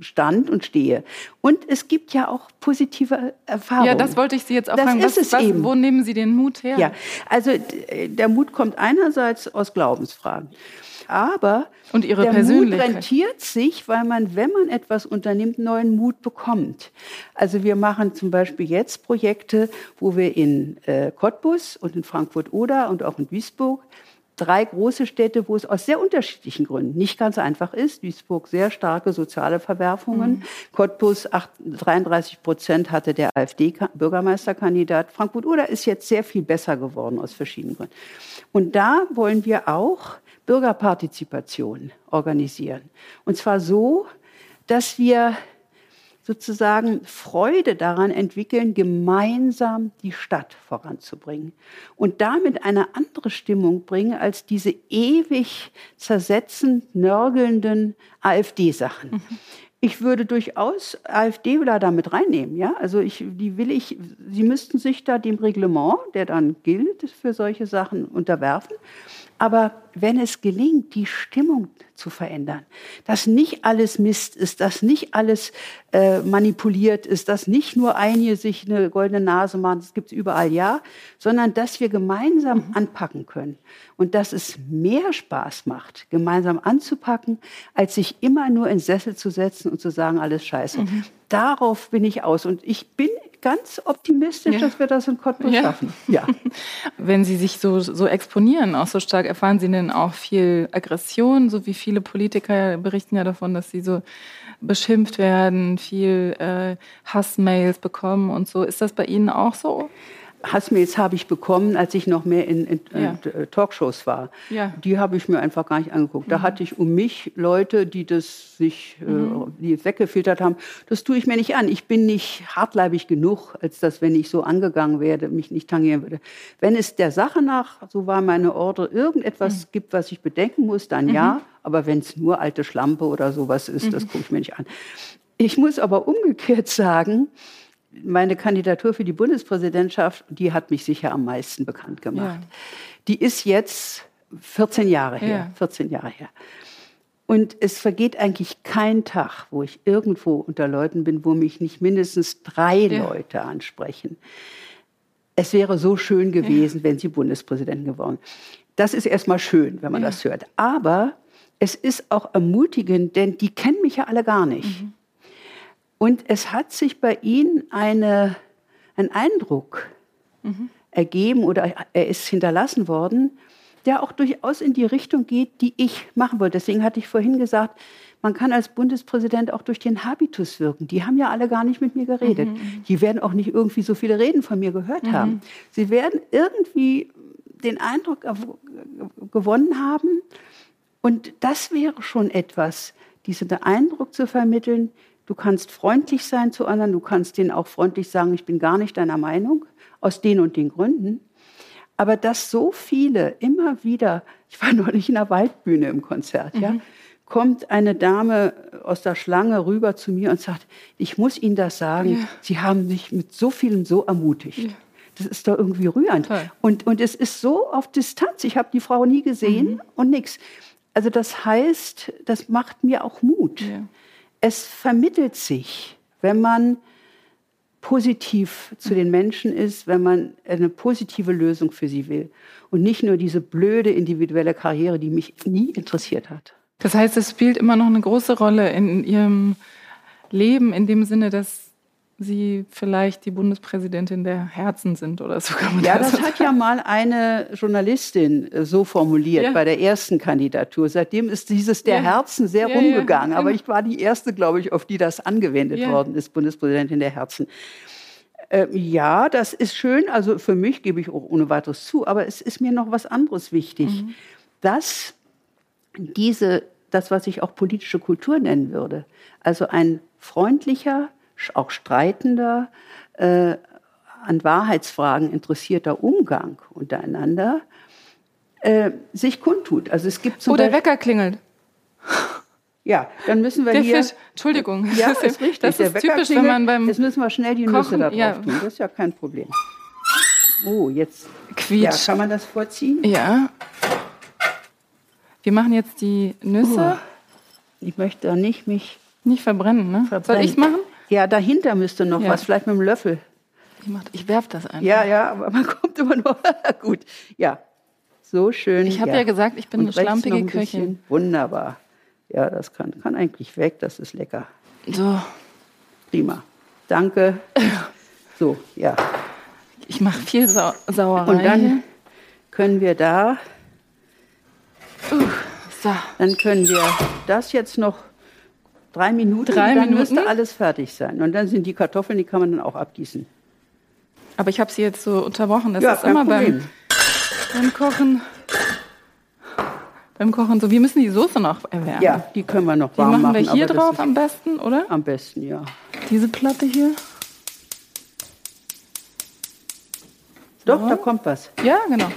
stand und stehe. Und es gibt ja auch positive Erfahrungen. Ja, das wollte ich Sie jetzt auch das fragen. Was, was, wo nehmen Sie den Mut her? Ja, also der Mut kommt einerseits aus Glaubensfragen. Aber und ihre der. Mut rentiert sich, weil man, wenn man etwas unternimmt, neuen Mut bekommt. Also wir machen zum Beispiel jetzt Projekte, wo wir in äh, Cottbus und in Frankfurt-Oder und auch in Duisburg drei große Städte, wo es aus sehr unterschiedlichen Gründen nicht ganz einfach ist. Duisburg sehr starke soziale Verwerfungen. Mhm. Cottbus 8, 33 Prozent hatte der AfD-Bürgermeisterkandidat. Frankfurt-Oder ist jetzt sehr viel besser geworden aus verschiedenen Gründen. Und da wollen wir auch Bürgerpartizipation organisieren. Und zwar so, dass wir sozusagen Freude daran entwickeln, gemeinsam die Stadt voranzubringen und damit eine andere Stimmung bringen als diese ewig zersetzend nörgelnden AfD-Sachen. Mhm. Ich würde durchaus AfDler damit reinnehmen, ja. Also ich, die will ich, sie müssten sich da dem Reglement, der dann gilt für solche Sachen, unterwerfen. Aber wenn es gelingt, die Stimmung zu verändern, dass nicht alles Mist ist, dass nicht alles äh, manipuliert ist, dass nicht nur einige sich eine goldene Nase machen, das gibt es überall, ja, sondern dass wir gemeinsam mhm. anpacken können und dass es mehr Spaß macht, gemeinsam anzupacken, als sich immer nur in Sessel zu setzen und zu sagen, alles scheiße. Mhm. Darauf bin ich aus und ich bin ganz optimistisch, ja. dass wir das in Cottbus ja. schaffen. Ja. Wenn Sie sich so, so exponieren, auch so stark, erfahren Sie denn auch viel Aggression, so wie viele Politiker berichten ja davon, dass sie so beschimpft werden, viel äh, Hassmails bekommen und so. Ist das bei Ihnen auch so? Hassmails habe ich bekommen, als ich noch mehr in, in, ja. in Talkshows war. Ja. Die habe ich mir einfach gar nicht angeguckt. Mhm. Da hatte ich um mich Leute, die das sich äh, mhm. äh, die weggefiltert haben. Das tue ich mir nicht an. Ich bin nicht hartleibig genug, als dass, wenn ich so angegangen werde, mich nicht tangieren würde. Wenn es der Sache nach, so war meine Order, irgendetwas mhm. gibt, was ich bedenken muss, dann ja. Mhm. Aber wenn es nur alte Schlampe oder sowas ist, das mhm. gucke ich mir nicht an. Ich muss aber umgekehrt sagen, meine Kandidatur für die Bundespräsidentschaft, die hat mich sicher am meisten bekannt gemacht. Ja. Die ist jetzt 14 Jahre her, ja. 14 Jahre her. Und es vergeht eigentlich kein Tag, wo ich irgendwo unter Leuten bin, wo mich nicht mindestens drei ja. Leute ansprechen. Es wäre so schön gewesen, wenn Sie Bundespräsidenten geworden. Das ist erstmal schön, wenn man das hört. Aber es ist auch ermutigend, denn die kennen mich ja alle gar nicht. Mhm. Und es hat sich bei Ihnen eine, ein Eindruck mhm. ergeben oder er ist hinterlassen worden, der auch durchaus in die Richtung geht, die ich machen wollte. Deswegen hatte ich vorhin gesagt, man kann als Bundespräsident auch durch den Habitus wirken. Die haben ja alle gar nicht mit mir geredet. Mhm. mhm. Die werden auch nicht irgendwie so viele Reden von mir gehört mhm. haben. Sie werden irgendwie den Eindruck gewonnen haben. Und das wäre schon etwas, diesen Eindruck zu vermitteln, Du kannst freundlich sein zu anderen, du kannst denen auch freundlich sagen, ich bin gar nicht deiner Meinung, aus den und den Gründen. Aber dass so viele immer wieder, ich war neulich in der Waldbühne im Konzert, mhm. ja, kommt eine Dame aus der Schlange rüber zu mir und sagt, ich muss Ihnen das sagen, ja. Sie haben mich mit so vielen so ermutigt. Ja. Das ist doch irgendwie rührend. Und, und es ist so auf Distanz. Ich habe die Frau nie gesehen mhm. und nichts. Also das heißt, das macht mir auch Mut. Ja. Es vermittelt sich, wenn man positiv zu den Menschen ist, wenn man eine positive Lösung für sie will und nicht nur diese blöde individuelle Karriere, die mich nie interessiert hat. Das heißt, es spielt immer noch eine große Rolle in Ihrem Leben in dem Sinne, dass Sie vielleicht die Bundespräsidentin der Herzen sind oder so. Kann man ja, das, das hat ja mal eine Journalistin äh, so formuliert ja. bei der ersten Kandidatur. Seitdem ist dieses der ja. Herzen sehr ja, rumgegangen. Aber genau. ich war die erste, glaube ich, auf die das angewendet worden ist, Bundespräsidentin der Herzen. Äh, ja, das ist schön. Also für mich gebe ich auch ohne weiteres zu. Aber es ist mir noch was anderes wichtig. Mhm. Dass diese, das, was ich auch politische Kultur nennen würde, also ein freundlicher, auch streitender, äh, an Wahrheitsfragen interessierter Umgang untereinander äh, sich kundtut. Also es gibt zum oh, der Wecker klingelt. Ja, dann müssen wir der hier. Fisch. Entschuldigung. Ja, das ist richtig. Das ist typisch, wenn man beim. Jetzt müssen wir schnell die Nüsse da drauf ja. tun. Das ist ja kein Problem. Oh, jetzt. Ja, kann man das vorziehen? Ja. Wir machen jetzt die Nüsse. Oh, ich möchte da nicht mich. Nicht verbrennen, ne? Verbrennen. Soll ich machen? Ja, dahinter müsste noch ja. was, vielleicht mit dem Löffel. Ich, ich werfe das einfach. Ja, ja, aber man kommt immer nur. Gut, ja. So schön. Ich habe ja. ja. gesagt, ich bin Und eine schlampige ein Köchin. Wunderbar. Ja, das kann, kann eigentlich weg, das ist lecker. So. Prima. Danke. So, ja. Ich mache viel Sau Sauerei. Und dann können wir da. Uh, so. Dann können wir das jetzt noch Drei Minuten, Drei dann Minuten? müsste alles fertig sein. Und dann sind die Kartoffeln, die kann man dann auch abgießen. Aber ich habe sie jetzt so unterbrochen. Das ja, ist immer beim, beim Kochen. Beim Kochen so. Wir müssen die Soße noch erwärmen. Ja, die können wir noch warm die machen. machen wir hier drauf am besten, oder? Am besten, ja. Diese Platte hier. Doch, so. da kommt was. Ja, genau.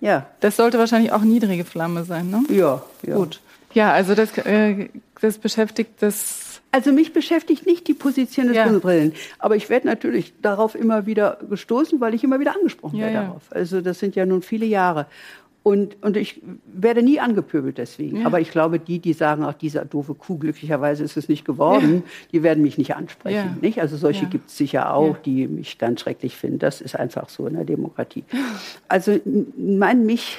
Ja. Das sollte wahrscheinlich auch niedrige Flamme sein, ne? Ja, ja. Gut. Ja, also das, äh, das beschäftigt das. Also mich beschäftigt nicht die Position des ja. Brillen, aber ich werde natürlich darauf immer wieder gestoßen, weil ich immer wieder angesprochen ja, werde ja. darauf. Also das sind ja nun viele Jahre. Und, und ich werde nie angepöbelt deswegen. Ja. Aber ich glaube, die, die sagen, auch dieser doofe Kuh, glücklicherweise ist es nicht geworden, die werden mich nicht ansprechen. Nicht? Also solche gibt es sicher auch, die mich ganz schrecklich finden. Das ist einfach so in der Demokratie. Also mein, mich,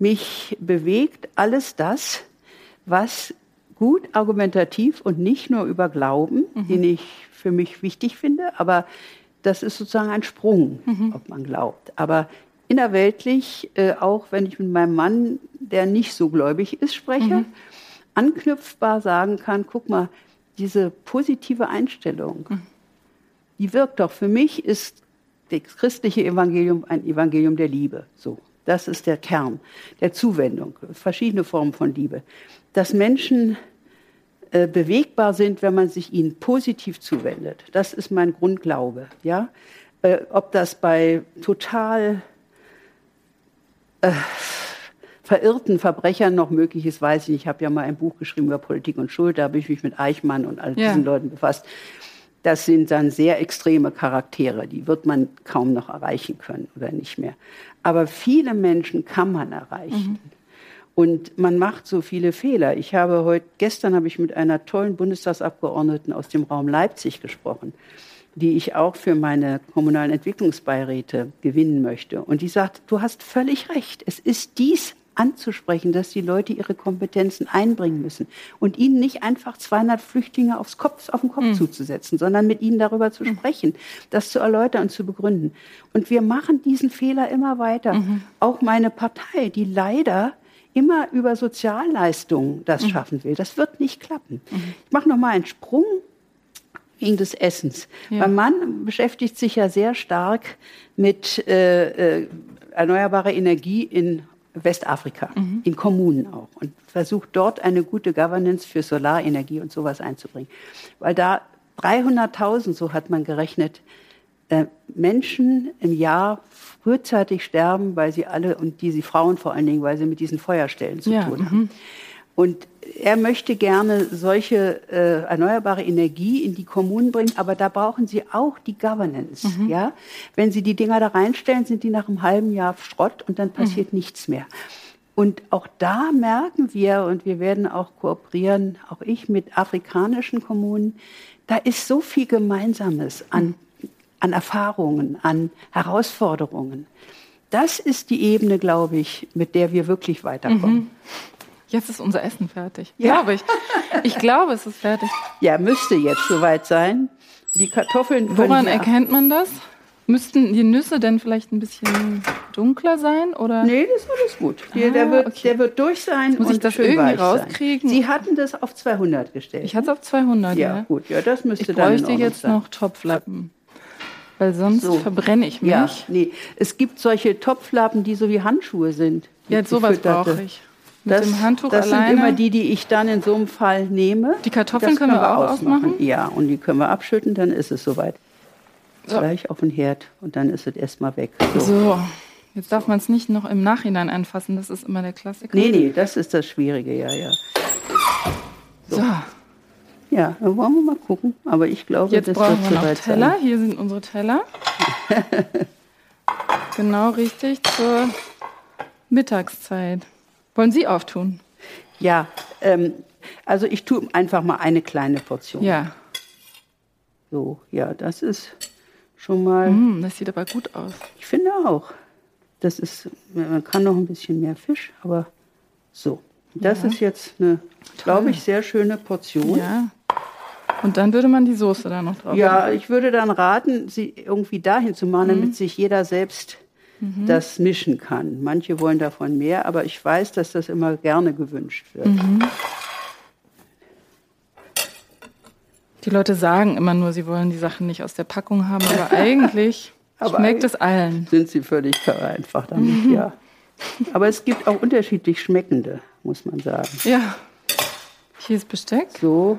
mich bewegt alles das, was gut argumentativ und nicht nur über Glauben, mhm. den ich für mich wichtig finde, aber das ist sozusagen ein Sprung, mhm. ob man glaubt. Aber innerweltlich, äh, auch wenn ich mit meinem Mann, der nicht so gläubig ist, spreche, mhm. anknüpfbar sagen kann, guck mal, diese positive Einstellung, mhm. die wirkt doch. Für mich ist das christliche Evangelium ein Evangelium der Liebe. So, das ist der Kern der Zuwendung, verschiedene Formen von Liebe dass Menschen äh, bewegbar sind, wenn man sich ihnen positiv zuwendet. Das ist mein Grundglaube. Ja? Äh, ob das bei total äh, verirrten Verbrechern noch möglich ist, weiß ich nicht. Ich habe ja mal ein Buch geschrieben über Politik und Schuld, da habe ich mich mit Eichmann und all diesen ja. Leuten befasst. Das sind dann sehr extreme Charaktere, die wird man kaum noch erreichen können oder nicht mehr. Aber viele Menschen kann man erreichen. Mhm. Und man macht so viele Fehler. Ich habe heute, gestern habe ich mit einer tollen Bundestagsabgeordneten aus dem Raum Leipzig gesprochen, die ich auch für meine kommunalen Entwicklungsbeiräte gewinnen möchte. Und die sagt, du hast völlig recht. Es ist dies anzusprechen, dass die Leute ihre Kompetenzen einbringen müssen und ihnen nicht einfach 200 Flüchtlinge aufs Kopf, auf den Kopf mhm. zuzusetzen, sondern mit ihnen darüber zu hm. sprechen, das zu erläutern und zu begründen. Und wir machen diesen Fehler immer weiter. Mhm. Auch meine Partei, die leider immer über Sozialleistungen das mhm. schaffen will. Das wird nicht klappen. Mhm. Ich mache noch mal einen Sprung wegen des Essens. Ja. Mein Mann beschäftigt sich ja sehr stark mit äh, äh, erneuerbarer Energie in Westafrika, mhm. in Kommunen auch. Und versucht dort eine gute Governance für Solarenergie und sowas einzubringen. Weil da 300.000, so hat man gerechnet, Menschen im Jahr frühzeitig sterben, weil sie alle, und diese Frauen vor allen Dingen, weil sie mit diesen Feuerstellen zu ja, tun haben. Mhm. Und er möchte gerne solche äh, erneuerbare Energie in die Kommunen bringen, aber da brauchen sie auch die Governance. Mhm. Ja? Wenn sie die Dinger da reinstellen, sind die nach einem halben Jahr Schrott und dann passiert mhm. nichts mehr. Und auch da merken wir, und wir werden auch kooperieren, auch ich mit afrikanischen Kommunen, da ist so viel Gemeinsames an, an Erfahrungen, an Herausforderungen. Das ist die Ebene, glaube ich, mit der wir wirklich weiterkommen. Mhm. Jetzt ist unser Essen fertig. Ja. Glaube ich. Ich glaube, es ist fertig. Ja, müsste jetzt soweit sein. Die Kartoffeln. Woran erkennt man das? Müssten die Nüsse denn vielleicht ein bisschen dunkler sein? Oder? Nee, das ist alles gut. Die, ah, der, wird, okay. der wird durch sein. Muss und ich das irgendwie rauskriegen? Sein. Sie hatten das auf 200 gestellt. Ich hatte es auf 200, ja. Ja, gut. Ja, das müsste ich dann bräuchte jetzt sein. noch Topflappen. Weil sonst so. verbrenne ich mich. Ja, nee. Es gibt solche Topflappen, die so wie Handschuhe sind. Ja, sowas brauche ich. Mit das, dem Handtuch das alleine. sind immer die, die ich dann in so einem Fall nehme. Die Kartoffeln können, können, wir auch ausmachen. ausmachen. Ja, und die können wir abschütten, dann ist es soweit. So. Gleich auf den Herd und dann ist es erstmal weg. So. so. Jetzt darf man es nicht noch im Nachhinein anfassen, das ist immer der Klassiker. Nee, nee, das ist das Schwierige, ja, ja. So. so. Ja, dann wollen wir mal gucken. Aber ich glaube, Jetzt das brauchen wird wir noch Teller. Sein. Hier sind unsere Teller. genau richtig zur Mittagszeit. Wollen Sie auftun? Ja, ähm, also ich tue einfach mal eine kleine Portion. Ja. So, ja, das ist schon mal. Mm, das sieht aber gut aus. Ich finde auch. Das ist, man kann noch ein bisschen mehr Fisch, aber so. Das ja. ist jetzt eine, glaube ich, sehr schöne Portion. Ja. Und dann würde man die Soße da noch drauf Ja, machen. ich würde dann raten, sie irgendwie dahin zu machen, mhm. damit sich jeder selbst mhm. das mischen kann. Manche wollen davon mehr, aber ich weiß, dass das immer gerne gewünscht wird. Mhm. Die Leute sagen immer nur, sie wollen die Sachen nicht aus der Packung haben, aber eigentlich aber schmeckt es allen. Sind sie völlig einfach damit, mhm. ja. Aber es gibt auch unterschiedlich schmeckende, muss man sagen. Ja. Hier ist Besteck. So.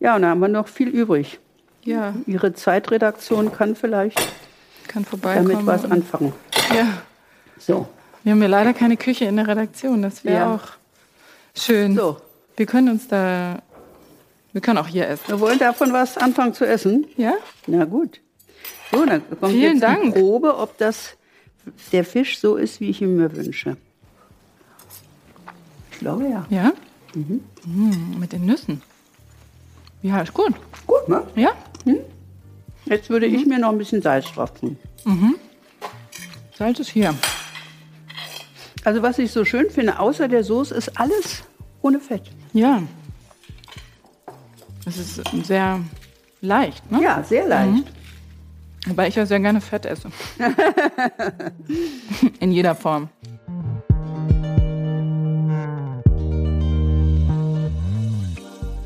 Ja, und da haben wir noch viel übrig. Ja. Ihre Zeitredaktion kann vielleicht kann vorbeikommen damit was anfangen. Ja. So. Wir haben ja leider keine Küche in der Redaktion. Das wäre ja. auch schön. So. Wir können uns da. Wir können auch hier essen. Wir wollen davon was anfangen zu essen. Ja? Na gut. So, dann kommt Vielen jetzt Dank. die Probe, ob das der Fisch so ist, wie ich ihn mir wünsche. Ich glaube ja. Ja? Mhm. Mhm, mit den Nüssen. Ja, ist gut. Gut, ne? Ja. Hm? Jetzt würde mhm. ich mir noch ein bisschen Salz drauf tun. Mhm. Salz ist hier. Also was ich so schön finde, außer der Soße ist alles ohne Fett. Ja. Es ist sehr leicht, ne? Ja, sehr leicht. Mhm. Wobei ich ja sehr gerne Fett esse. In jeder Form.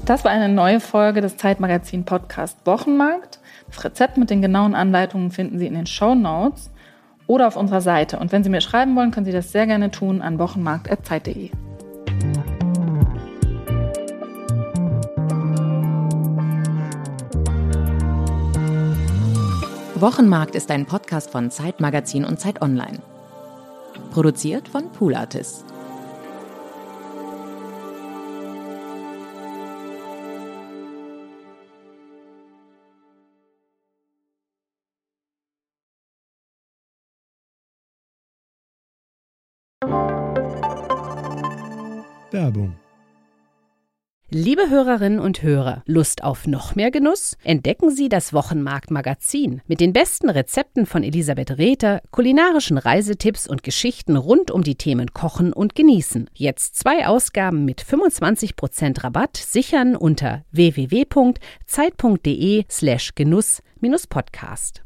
Das war eine neue Folge des Zeitmagazin Podcast Wochenmarkt. Das Rezept mit den genauen Anleitungen finden Sie in den Show Notes oder auf unserer Seite. Und wenn Sie mir schreiben wollen, können Sie das sehr gerne tun an wochenmarkt.zeit.de. Wochenmarkt ist ein Podcast von Zeitmagazin und Zeit Online. Produziert von Pool. Werbung. Liebe Hörerinnen und Hörer, Lust auf noch mehr Genuss? Entdecken Sie das Wochenmarkt Magazin mit den besten Rezepten von Elisabeth Rether, kulinarischen Reisetipps und Geschichten rund um die Themen Kochen und Genießen. Jetzt zwei Ausgaben mit 25% Rabatt sichern unter www.zeit.de/genuss-podcast.